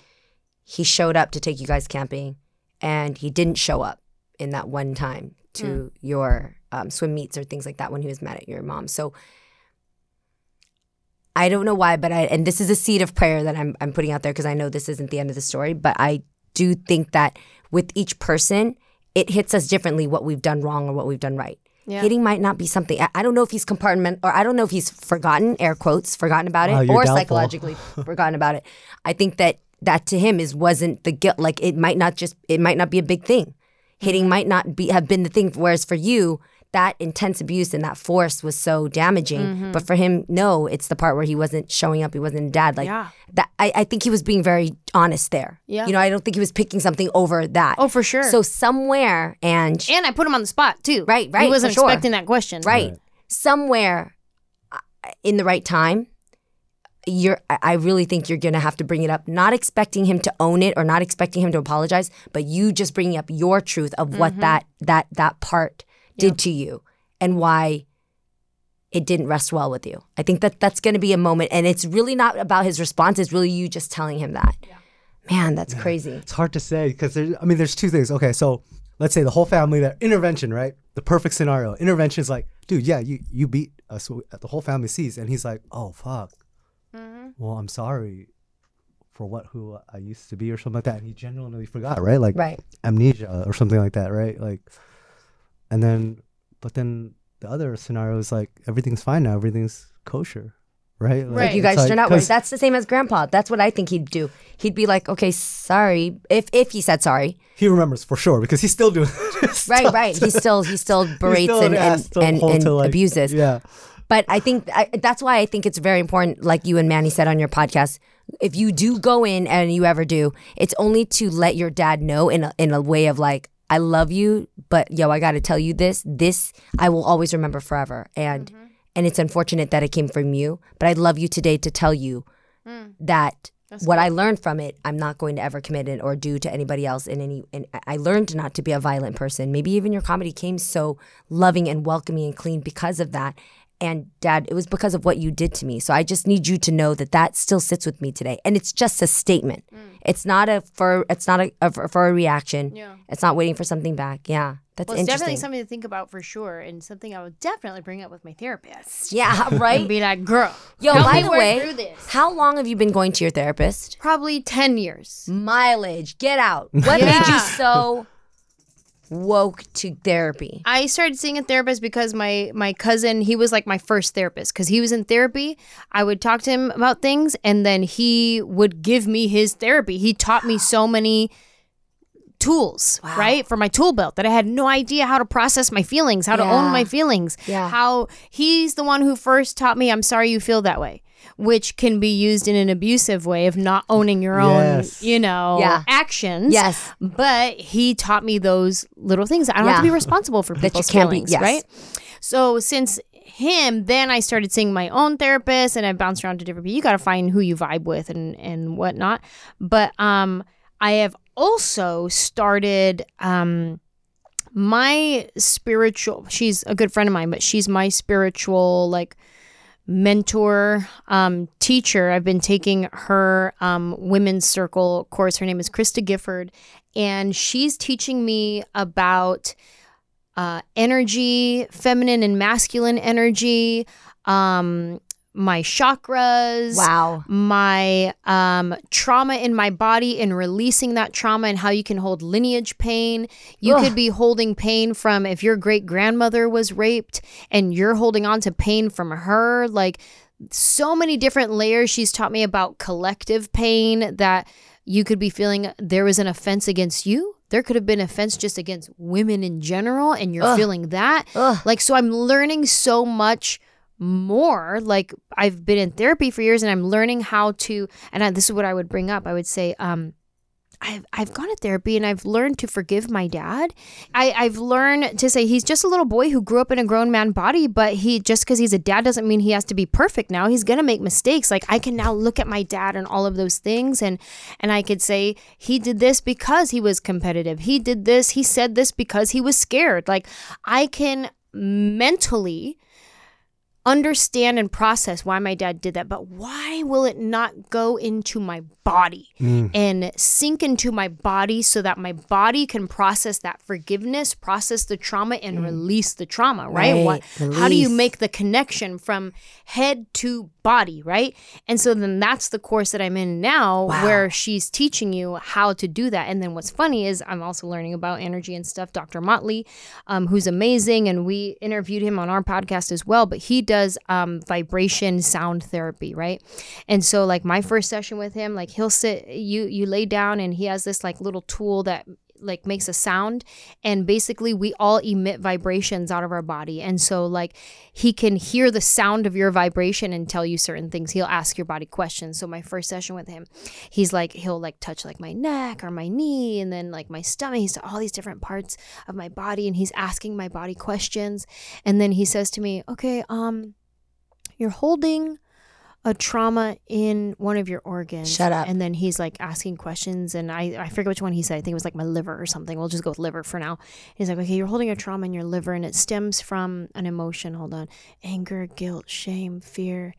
he showed up to take you guys camping, and he didn't show up in that one time to your um, swim meets or things like that when he was mad at your mom. So I don't know why, but I and this is a seed of prayer that I'm I'm putting out there because I know this isn't the end of the story, but I do think that with each person, it hits us differently what we've done wrong or what we've done right. Yeah. Hitting might not be something. I, I don't know if he's compartment or I don't know if he's forgotten air quotes forgotten about it Wow, or doubtful. psychologically forgotten about it. I think that that to him is wasn't the guilt. Like it might not just it might not be a big thing. Hitting mm-hmm. might not be have been the thing. Whereas for you, that intense abuse and that force was so damaging. Mm-hmm. But for him, no, it's the part where he wasn't showing up. He wasn't a dad. Like Yeah. that. I, I think he was being very honest there. Yeah. You know, I don't think he was picking something over that. oh, for sure. So somewhere, and and I put him on the spot too. Right, right, He wasn't sure. expecting that question. right, somewhere uh, in the right time, you're. I I really think you're gonna have to bring it up. Not expecting him to own it or not expecting him to apologize, but you just bringing up your truth of what that that that part did to you and why it didn't rest well with you. I think that that's going to be a moment, and it's really not about his response. It's really you just telling him that. Man, that's crazy. It's hard to say because there's. I mean, there's two things. Okay, so let's say the whole family there. Intervention, right? The perfect scenario. Intervention is like, dude, yeah, you you beat us. The whole family sees, and he's like, oh fuck. Mm-hmm. Well, I'm sorry for what who I used to be or something like that. And he genuinely forgot, right? Like Right. amnesia or something like that, right? Like, and then, but then the other scenario is like everything's fine now. Everything's kosher, right? Like, Right. You guys like- turn out worse. That's the same as grandpa. That's what I think he'd do. He'd be like, okay, sorry. If if he said sorry. He remembers for sure because he's still doing Right, right. He still he still berates still and, and, and, and like- abuses. Yeah. But I think I, that's why I think it's very important, like you and Manny said on your podcast. If you do go in and you ever do, it's only to let your dad know in a, in a way of like, I love you, but yo, I got to tell you this. This I will always remember forever, and mm-hmm. and it's unfortunate that it came from you. But I love you today to tell you mm. that what I learned from it, I'm not going to ever commit it or do to anybody else in any. And I learned not to be a violent person. Maybe even your comedy came so loving and welcoming and clean because of that. And dad, it was because of what you did to me. So I just need you to know that that still sits with me today. And it's just a statement. Mm. It's not a for it's not a, a for a reaction. Yeah. It's not waiting for something back. Yeah. That's Well, it's interesting. definitely something to think about for sure, and something I would definitely bring up with my therapist. yeah, And right? be like, girl, Yo, by the way, this. how long have you been going to your therapist? Probably 10 years. Mileage. Get out. What made you so woke to therapy? I started seeing a therapist because my my cousin, he was like my first therapist because he was in therapy. I would talk to him about things and then he would give me his therapy. He taught me so many tools, right? For my tool belt that I had no idea how to process my feelings, how to own my feelings. Yeah. How he's the one who first taught me I'm sorry you feel that way. Which can be used in an abusive way of not owning your own, Yes. you know, Yeah. actions. Yes. But he taught me those little things. I don't have to be responsible for people's can't be- feelings, yes. right? So since him, then I started seeing my own therapist, and I bounced around to different people. You got to find who you vibe with and and whatnot. But um, I have also started um my spiritual. She's a good friend of mine, but she's my spiritual like mentor um, teacher. I've been taking her um, women's circle course. Her name is krista gifford and she's teaching me about uh, energy feminine and masculine energy um, my chakras Wow. my um, trauma in my body and releasing that trauma and how you can hold lineage pain. You Ugh. could be holding pain from if your great grandmother was raped and you're holding on to pain from her. Like so many different layers. She's taught me about collective pain that you could be feeling there was an offense against you. There could have been offense just against women in general, and you're Ugh. feeling that. Ugh. Like, so I'm learning so much more. Like, I've been in therapy for years and I'm learning how to, and I, this is what I would bring up. I would say, um, I've, I've gone to therapy and I've learned to forgive my dad. I, I've learned to say he's just a little boy who grew up in a grown man body, but he just because he's a dad doesn't mean he has to be perfect now. He's gonna make mistakes. Like I can now look at my dad and all of those things and and I could say he did this because he was competitive. He did this, he said this because he was scared. Like I can mentally understand and process why my dad did that, but why will it not go into my body mm. and sink into my body so that my body can process that forgiveness, process the trauma, and mm. release the trauma, right? Right. What, how do you make the connection from head to body, right? And so then that's the course that I'm in now Wow. where she's teaching you how to do that. And then what's funny is I'm also learning about energy and stuff. Dr. Motley, um, who's amazing, and we interviewed him on our podcast as well, but he does um, vibration sound therapy, right? And so like my first session with him, like he'll sit, you you lay down, and he has this like little tool that like makes a sound and basically we all emit vibrations out of our body. And so like he can hear the sound of your vibration and tell you certain things. He'll ask your body questions. So my first session with him he's like he'll like touch like my neck or my knee and then like my stomach. He's all these different parts of my body and he's asking my body questions. And then he says to me okay um you're holding a trauma in one of your organs. Shut up. And then he's like asking questions, and I, I forget which one he said. I think it was like my liver or something. We'll just go with liver for now. He's like, okay, you're holding a trauma in your liver, and it stems from an emotion. Hold on, anger, guilt, shame, fear,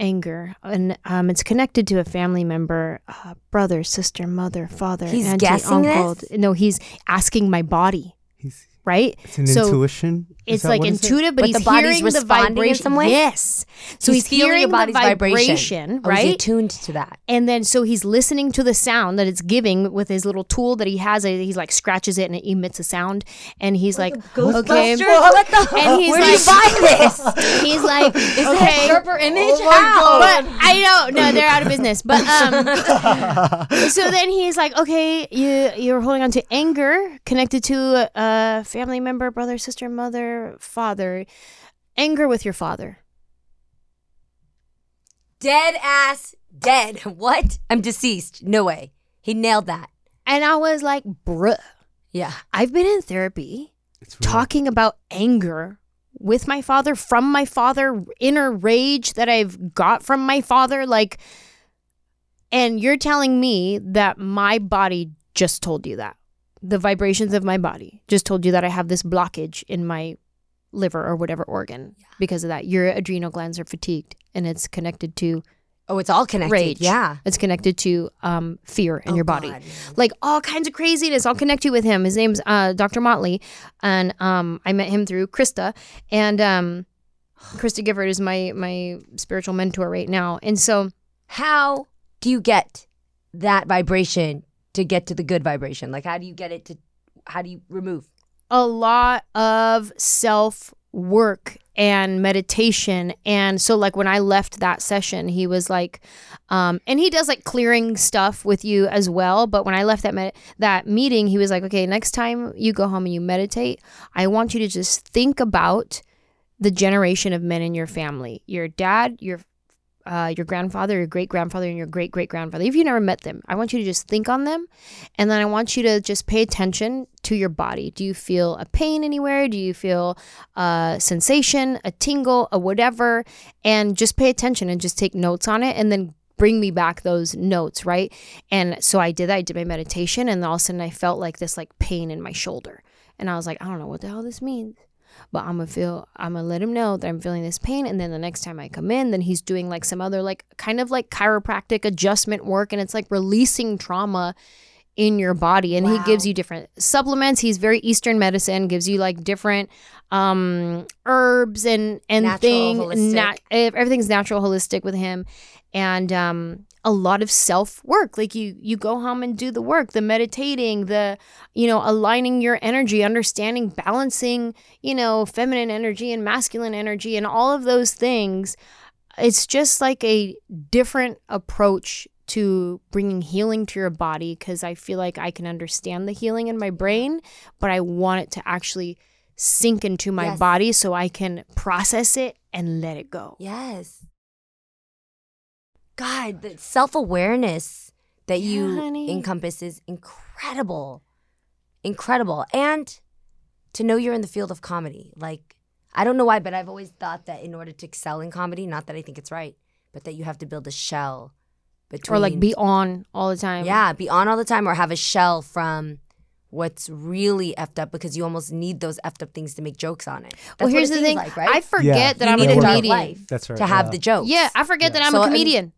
anger, and um, it's connected to a family member, uh, brother, sister, mother, father. He's auntie, guessing uncle. this? No, he's asking my body. He's, Right? it's an So intuition. Is It's like what is it? intuitive, but, But he's the body's hearing the responding in vibration. some way? Yes. So he's, feeling hearing your body's the vibration, vibration, Oh, is he right? attuned to that. And then so he's listening to the sound that it's giving with his little tool that he has. He's like scratches it and it emits a sound. And he's like, okay. What the? And he's Where like, do you buy this? he's like, Is it okay. a Sharper image? Oh How? But I don't. No, they're out of business. But um, so then he's like, okay, you you're holding on to anger connected to a family member, brother, sister, mother, father. Anger with your father. Dead ass dead. What? I'm deceased. No way. He nailed that. And I was like, bruh, Yeah. I've been in therapy talking about anger with my father, from my father, inner rage that I've got from my father. Like, and you're telling me that my body just told you that. The vibrations of my body just told you that I have this blockage in my liver or whatever organ because of that. Your adrenal glands are fatigued and it's connected to Oh, it's all connected. rage. Yeah. It's connected to um, fear in Oh, your body. God. Like all kinds of craziness. I'll connect you with him. His name's uh, Dr. Motley. And um, I met him through Krista. And um, Krista Gifford is my my spiritual mentor right now. And so How do you get that vibration to get to the good vibration? Like, how do you get it to? How do you remove? a lot of self work and meditation and so like when i left that session he was like um and he does like clearing stuff with you as well but when i left that med- that meeting he was like okay next time you go home and you meditate i want you to just think about the generation of men in your family your dad your uh, your grandfather, your great grandfather, and your great great grandfather. If you never met them, I want you to just think on them, and then I want you to just pay attention to your body. Do you feel a pain anywhere? Do you feel a sensation, a tingle, a whatever? And just pay attention and just take notes on it, and then bring me back those notes, right? And so I did that. I did my meditation, and all of a sudden I felt like this like pain in my shoulder, and I was like, I don't know what the hell this means but I'm gonna feel I'm gonna let him know that I'm feeling this pain and then the next time I come in then he's doing like some other like kind of like chiropractic adjustment work and it's like releasing trauma in your body and he gives you different supplements. He's very eastern medicine gives you like different um herbs and and Natural, thing holistic. nat- everything's natural holistic with him. And um a lot of self work like you you go home and do the work the meditating the you know aligning your energy understanding balancing you know feminine energy and masculine energy and all of those things. It's just like a different approach to bringing healing to your body because i feel like i can understand the healing in my brain but i want it to actually sink into my Yes. body so i can process it and let it go Yes. God, the self awareness that Yeah, you honey. encompass is incredible. Incredible. And to know you're in the field of comedy. Like, I don't know why, but I've always thought that in order to excel in comedy, not that I think it's right, but that you have to build a shell between. or like be on all the time Yeah, be on all the time or have a shell from what's really effed up because you almost need those effed up things to make jokes on it. That's well what here's it the seems thing like, right? i forget Yeah. that you i'm need a a comedian life That's right. to have yeah. the jokes. Yeah, I forget that I'm So, a and- comedian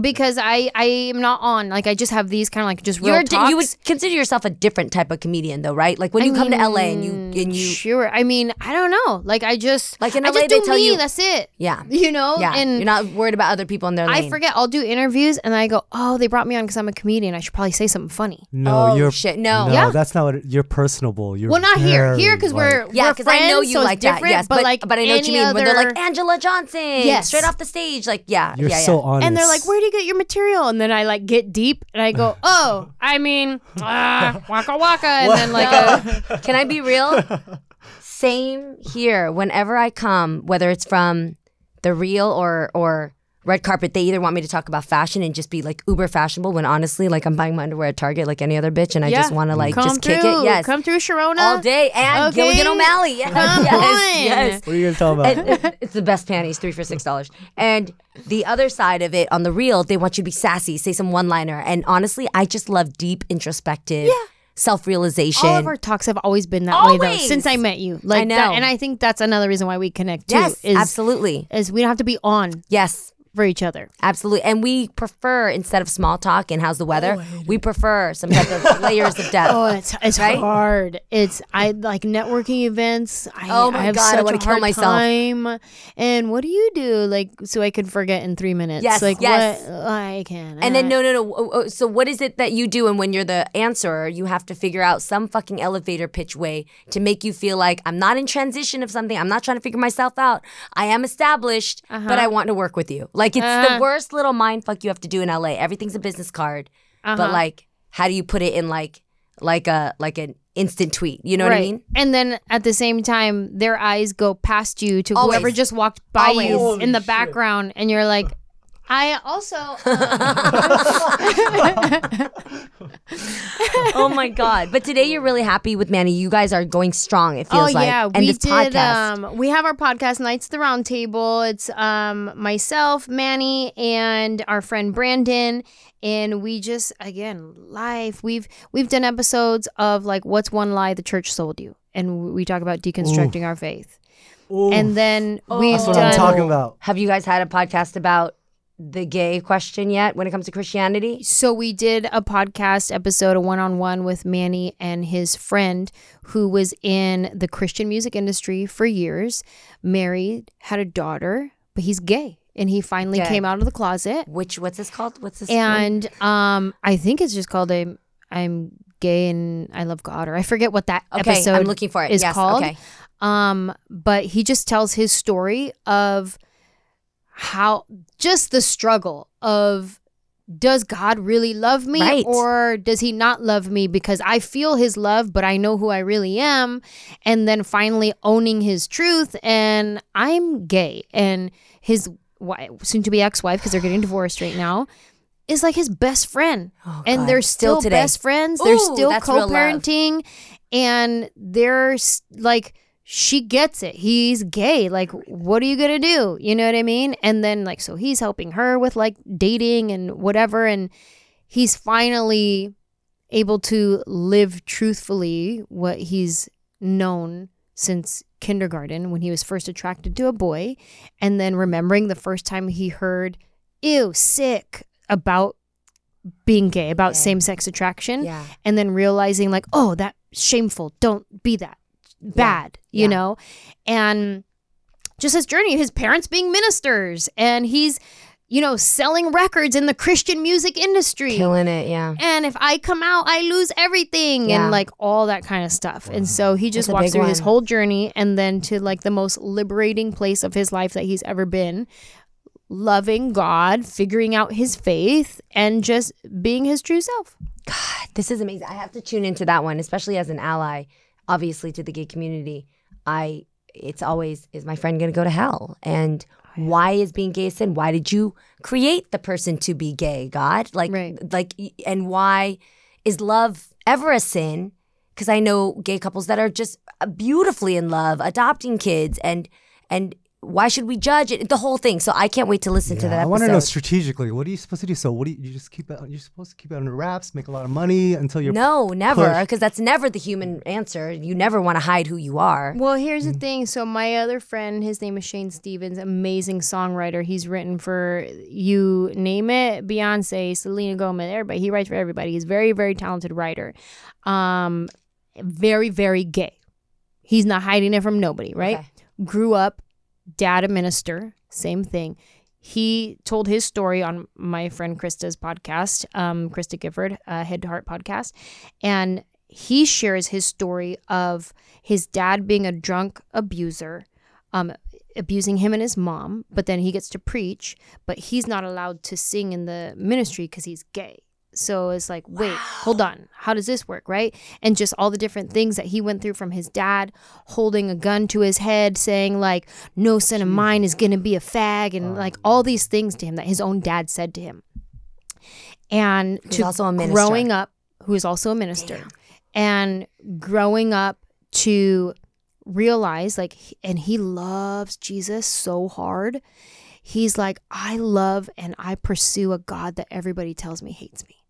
because I I am not on. Like I just have these kind of like just real You're di- talks. you would consider yourself a different type of comedian, though, right? Like when I you come to LA and you and you, sure. I mean, I don't know. Like I just Like in I LA, just they do tell me. you- that's it. yeah, You know. yeah. And You're not worried about other people in their lane. I forget. I'll do interviews and then I go, oh, they brought me on because I'm a comedian. I should probably say something funny. No, Oh, you're shit, no. No, Yeah. that's not what it, you're personable. You're well, not here. very, Here because we're Yeah, we're because I know you so like that. different, Yes, but, like but I know what you any mean when they're like Anjelah Johnson, Yes. straight off the stage. Like, yeah, you're yeah, so yeah. honest. and they're like, "Where do you get your material?" And then I like get deep and I go, "Oh, I mean, ah, waka waka," and then like a, Can I be real? Same here. Whenever I come, whether it's from the real or or red carpet, they either want me to talk about fashion and just be like uber fashionable. When honestly, like I'm buying my underwear at Target like any other bitch, and I just want to like come just through, kick it. Yes, come through, Sharona. all day and Okay. Gilligan O'Malley. Yes, Come yes, on. yes. What are you gonna tell about? And it's the best panties, three for six dollars. And the other side of it, on the real, they want you to be sassy, say some one liner. And honestly, I just love deep, introspective, self realization. All of our talks have always been that way though since I met you. Like I know. that, and I think that's another reason why we connect too. yes, is absolutely. is we don't have to be on Yes. For each other. Absolutely. And we prefer, instead of small talk and how's the weather, we prefer some type of layers of depth. Oh, it's it's Right? hard. It's I like networking events. I, Oh my I have God, I such wanna a kill hard myself. time. And what do you do like so I could forget in three minutes? Yes, like yes. what I can. And then no, no, no. Oh, oh, So what is it that you do? And when you're the answerer, you have to figure out some fucking elevator pitch way to make you feel like I'm not in transition of something. I'm not trying to figure myself out. I am established, but uh-huh. I want to work with you. Like it's the Uh-huh. worst little mind fuck you have to do in LA. Everything's a business card, but Uh-huh. like, how do you put it in like, like a like an instant tweet? You know what I mean? And then at the same time, their eyes go past you to Always. whoever just walked by Always. you Holy in the shit. background, and you're like, I also. oh my god! But today you're really happy with Manny. You guys are going strong. It Oh feels like. Oh yeah, and we this did. podcast. Um, we have our podcast Knights at the Round Table. It's um myself, Manny, and our friend Brandon, and we just again live. We've we've done episodes of like what's one lie the church sold you, and we talk about deconstructing our faith. Ooh, And then we've that's what done I'm talking about. Have you guys had a podcast about the gay question yet when it comes to Christianity? So we did a podcast episode, a one-on-one with Manny and his friend who was in the Christian music industry for years, married, had a daughter, but he's gay and he finally Gay. came out of the closet. Which what's this called? What's this? And um I think it's just called I'm I'm gay and I love God or I forget what that okay, episode I'm looking for it. is yes, called. Okay. Um, but he just tells his story of how just the struggle of does God really love me Right. or does he not love me because I feel his love but I know who I really am and then finally owning his truth and I'm gay and his wi- soon to be ex-wife because they're getting divorced right now is like his best friend Oh, and they're still, today. best friends. They're still that's real love. co-parenting, and they're like, she gets it. He's gay. Like, what are you gonna do? You know what I mean? And then like, so he's helping her with like dating and whatever, and he's finally able to live truthfully what he's known since kindergarten when he was first attracted to a boy and then remembering the first time he heard ew sick about being gay about Yeah. same-sex attraction Yeah. and then realizing like oh that shameful don't be that bad you Yeah. know and just his journey his parents being ministers and he's you know selling records in the christian music industry Killing it. Yeah. and if I come out, I lose everything Yeah. and like all that kind of stuff. And so he just That's walks through his whole journey and then to like the most liberating place of his life that he's ever been, loving God, figuring out his faith, and just being his true self. God, this is amazing. I have to tune into that one, especially as an ally, obviously to the gay community. I it's always is my friend going to go to hell? And oh, why is being gay a sin? Why did you create the person to be gay, God? Like Right. like and why is love ever a sin? Cuz I know gay couples that are just beautifully in love, adopting kids and and why should we judge it? The whole thing. So I can't wait to listen to Yeah, that I want to know strategically. What are you supposed to do? So what do you, you just keep it? You're supposed to keep it under wraps, make a lot of money until you're. No, never, because that's never the human answer. You never want to hide who you are. Well, here's the thing. So my other friend, his name is Shane Stevens, amazing songwriter. He's written for you name it, Beyonce, Selena Gomez, everybody. He writes for everybody. He's a very, very talented writer. Um, very, very gay. He's not hiding it from nobody, right? Okay. Grew up, dad a minister, same thing. He told his story on my friend Krista's podcast, um, Krista Gifford, uh, Head to Heart podcast, and he shares his story of his dad being a drunk abuser, um, abusing him and his mom. But then he gets to preach, but he's not allowed to sing in the ministry because he's gay. So it's like, wait, hold on. How does this work, right? And just all the different things that he went through from his dad holding a gun to his head, saying, like, no son of mine is going to be a fag, and like all these things to him that his own dad said to him. And Who's to also a minister. growing up, who is also a minister, and growing up to realize, like, and he loves Jesus so hard. He's like, I love and I pursue a God that everybody tells me hates me.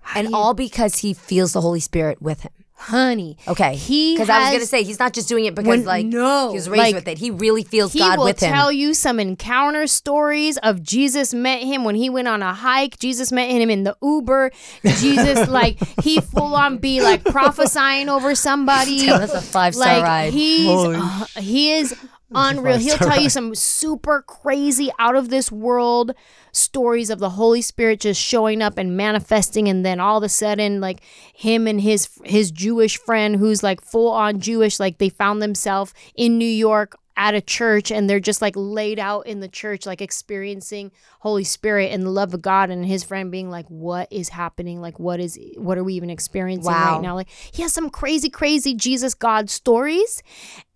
How and do all because he feels the Holy Spirit with him. honey, Okay. he Because I was going to say, he's not just doing it because, When- like, no, he was raised like, with it. He really feels he God will with him. tell you some encounter stories of Jesus met him when he went on a hike. Jesus met him in the Uber. Jesus, like he full on be like prophesying over somebody. Tell us a five-star like ride. he's uh, he is unreal. He'll tell you some super crazy out of this world stories of the Holy Spirit just showing up and manifesting and then all of a sudden like him and his his Jewish friend who's like full on Jewish like they found themselves in New York at a church and they're just like laid out in the church like experiencing Holy Spirit and the love of God and his friend being like what is happening like what is what are we even experiencing Wow. right now like he has some crazy crazy Jesus God stories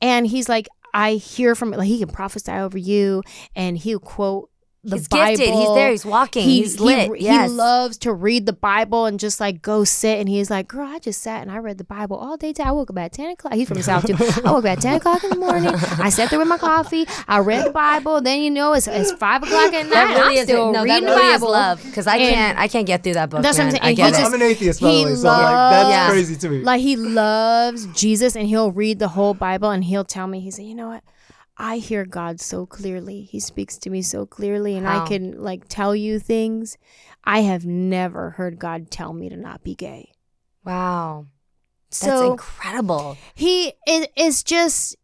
and he's like I hear from like he can prophesy over you and he'll quote the he's Bible. gifted. He's there. He's walking. He, he's lit. he, yes. loves to read the Bible and just like go sit. And he's like, "Girl, I just sat and I read the Bible all day. Today. I woke up at ten o'clock. He's from the south too. I woke up at ten o'clock in the morning. I sat there with my coffee. I read the Bible. Then you know it's, it's five o'clock at night. that really I'm is still no, that reading really the is Bible. love because I can't I can't get through that book. That's what I'm saying. I And get he it. just- I'm an atheist, by he the way, so like that's loves- crazy to me. Like he loves Jesus and he'll read the whole Bible and he'll tell me, he said, you know what? I hear God so clearly. He speaks to me so clearly and How? I can like tell you things. I have never heard God tell me to not be gay. wow, that's So incredible. he is, is just,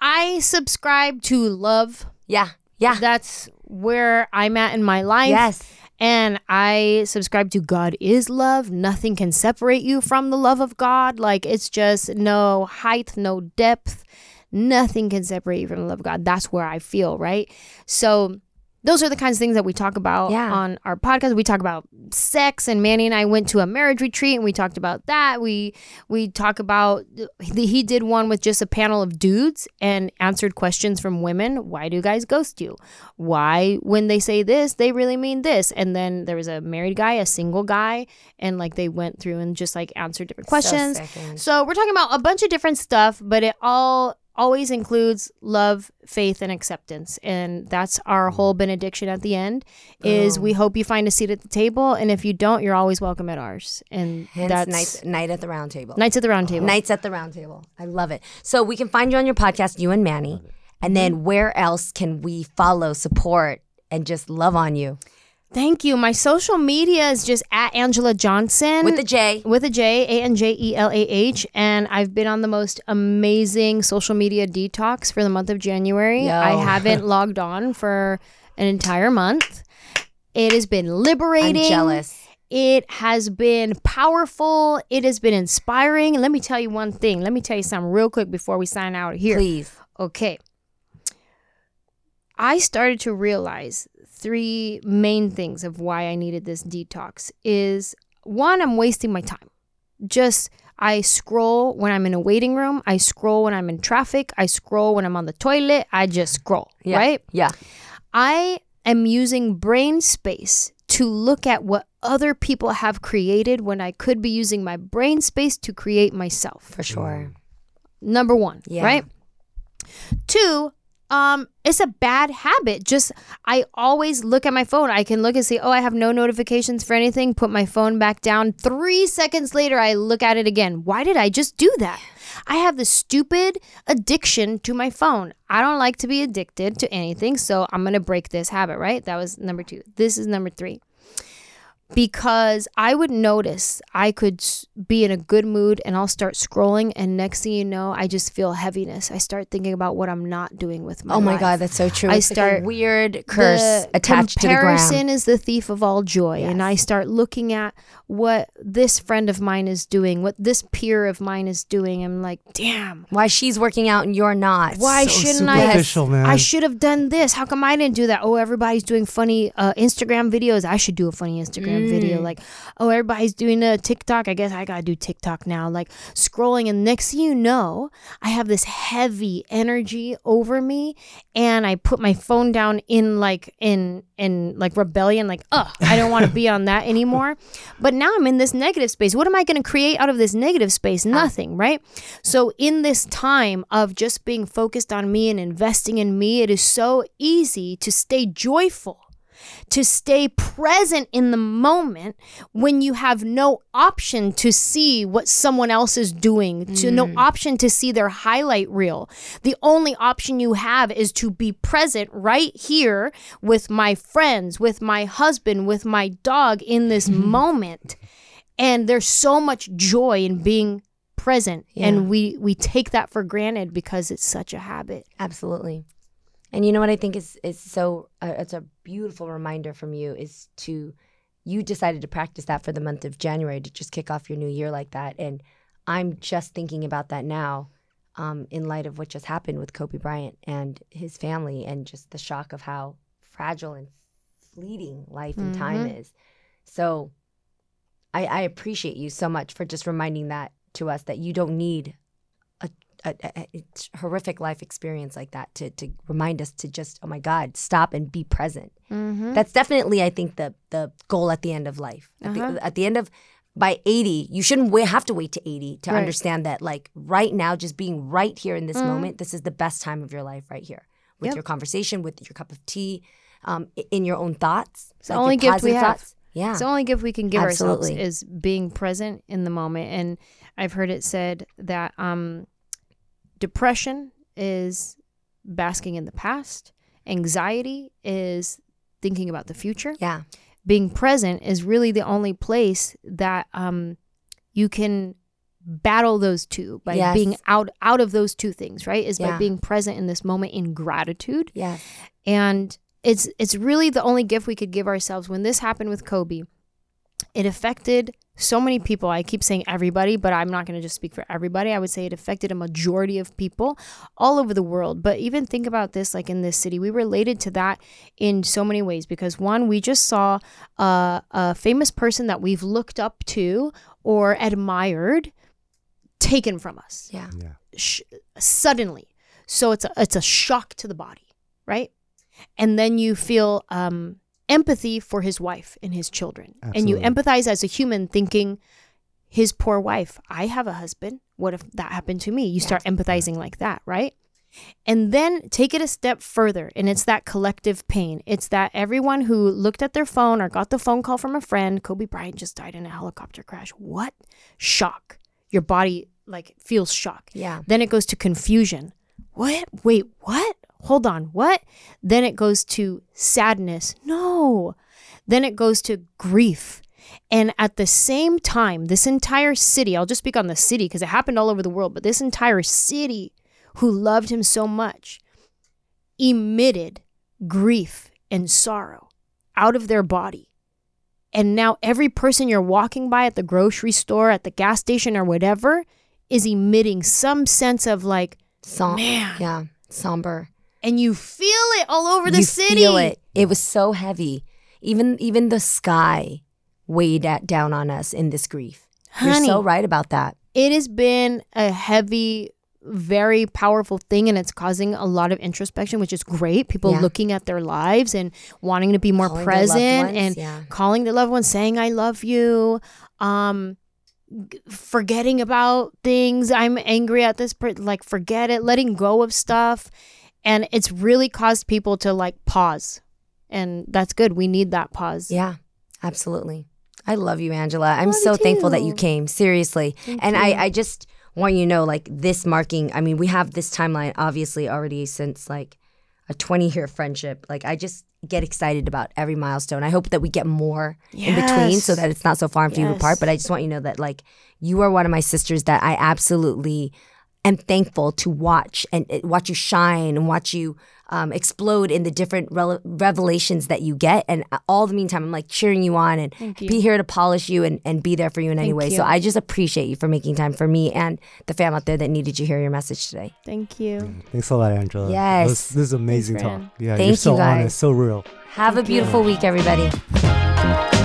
I subscribe to love. Yeah, yeah, That's where I'm at in my life. yes. And I subscribe to God is love. Nothing can separate you from the love of God. Like it's just no height, no depth. Nothing can separate you from the love of God. That's where I feel, right? So those are the kinds of things that we talk about Yeah. on our podcast. We talk about sex, and Manny and I went to a marriage retreat, and we talked about that. We we talk about he did one with just a panel of dudes and answered questions from women. Why do guys ghost you? Why when they say this, they really mean this? And then there was a married guy, a single guy, and like they went through and just like answered different questions. So So we're talking about a bunch of different stuff, but it all always includes love, faith, and acceptance. And that's our mm. whole benediction at the end is oh. we hope you find a seat at the table. And if you don't, you're always welcome at ours. And Hence, that's night, night at the round table. Knights at the Round Table. Knights at the round table. I love it. So we can find you on your podcast, you and Manny. And then mm-hmm. where else can we follow, support, and just love on you? Thank you. My social media is just at Anjelah Johnson. With the J. with a J, A N J E L A H, and I've been on the most amazing social media detox for the month of January. Yo. I haven't logged on for an entire month. It has been I'm liberating. jealous. It has been powerful. It has been inspiring. And let me tell you one thing. Let me tell you something real quick before we sign out here. Please. Okay. I started to realize three main things of why I needed this detox is one, I'm wasting my time. Just I scroll when I'm in a waiting room, I scroll when I'm in traffic, I scroll when I'm on the toilet, I just scroll, Yeah. right? Yeah. I am using brain space to look at what other people have created when I could be using my brain space to create myself For sure. number one Yeah. right two um it's a bad habit. Just i always look at my phone. I can look and see oh i have no notifications for anything put my phone back down. Three seconds later i look at it again. Why did i just do that? I have this stupid addiction to my phone. I don't like to be addicted to anything so i'm gonna break this habit right? That was number two. This is number three because I would notice I could be in a good mood and I'll start scrolling, and next thing you know, I just feel heaviness. I start thinking about what I'm not doing with my Oh my life. God, that's so true. I It's like a start- weird curse attached to the comparison is the thief of all joy, and I start looking at what this friend of mine is doing, what this peer of mine is doing. I'm like, damn. Why she's working out and you're not. Why so shouldn't I? superficial, man. I should have done this. How come I didn't do that? Oh, everybody's doing funny uh, Instagram videos. I should do a funny Instagram Mm. video. Like, oh, everybody's doing a TikTok. I guess I gotta do TikTok now. Like scrolling, and next thing you know, I have this heavy energy over me, and I put my phone down in like in in like rebellion. Like, oh, I don't want to be on that anymore. But now I'm in this negative space. What am I gonna create out of this negative space? Nothing, right? So, in this time of just being focused on me and investing in me, it is so easy to stay joyful, to stay present in the moment when you have no option to see what someone else is doing, to no mm. option to see their highlight reel. The only option you have is to be present right here with my friends, with my husband, with my dog in this moment. And there's so much joy in being present Yeah. and we we take that for granted because it's such a habit Absolutely. And you know what I think is is so uh, it's a beautiful reminder from you is to you decided to practice that for the month of January to just kick off your new year like that and I'm just thinking about that now um, in light of what just happened with Kobe Bryant and his family and just the shock of how fragile and fleeting life and time is. So I, I appreciate you so much for just reminding that to us that you don't need a, a, a, horrific life experience like that to to remind us to just oh my God stop and be present. Mm-hmm. That's definitely I think the the goal at the end of life. At, Uh-huh. the, at the end of by 80, you shouldn't wait, have to wait to 80 to Right. understand that like right now just being right here in this Mhm. moment, this is the best time of your life right here. With Yep. your conversation, with your cup of tea, um, in your own thoughts. It's the only gift we have. thoughts. Yeah. It's the only gift we can give Absolutely. ourselves is being present in the moment. And I've heard it said that um, depression is basking in the past, anxiety is thinking about the future. yeah. Being present is really the only place that um, you can battle those two by Yes. being out out of those two things right is by being present in this moment in gratitude Yeah. and it's it's really the only gift we could give ourselves when this happened with Kobe it affected so many people I keep saying everybody but I'm not going to just speak for everybody I would say it affected a majority of people all over the world but even think about this like in this city we related to that in so many ways because one we just saw uh, a famous person that we've looked up to or admired taken from us Yeah. Yeah. sh- suddenly. So it's a, it's a shock to the body, right? And then you feel um, empathy for his wife and his children, and you empathize as a human, thinking his poor wife. I have a husband. What if that happened to me? You start empathizing like that, right? And then take it a step further, and it's that collective pain. It's that everyone who looked at their phone or got the phone call from a friend, Kobe Bryant just died in a helicopter crash. What? Shock. Your body like feels shock. Yeah. Then it goes to confusion. What? Wait, what? Hold on, what? Then it goes to sadness. No. Then it goes to grief. And at the same time, this entire city, I'll just speak on the city because it happened all over the world, but this entire city who loved him so much emitted grief and sorrow out of their body. And now every person you're walking by at the grocery store, at the gas station, or whatever is emitting some sense of like, Som- Man. Yeah. Somber. And you feel it all over the you city. feel it. It was so heavy. Even even the sky weighed at, down on us in this grief. Honey, You're so right about that. it has been a heavy, very powerful thing, and it's causing a lot of introspection, which is great. People Yeah. looking at their lives and wanting to be more Calling present and yeah. calling their loved ones, saying "I love you." Um, forgetting about things. I'm angry at this. Per- like forget it, letting go of stuff, and it's really caused people to like pause, and that's good. We need that pause. Yeah, absolutely. I love you, Anjelah. I'm so thankful that you came. Seriously. Thank and you. I, I just want you to know, like this marking. I mean, we have this timeline obviously already since like a 20 year friendship. Like I just get excited about every milestone. I hope that we get more in between so that it's not so far and few Yes. apart. But I just want you to know that like you are one of my sisters that I absolutely am thankful to watch and uh, watch you shine and watch you um, explode in the different rele- revelations that you get. And uh, all the meantime, I'm like cheering you on and you. be here to polish you and, and be there for you in any way. you. So I just appreciate you for making time for me and the fam out there that needed to hear your message today. Thank you. Thanks a lot, Anjelah. Yes. This, this is amazing Thanks, talk. Yeah, Thank you're so you, guys. honest, so real. Have a Thank you. beautiful week, everybody.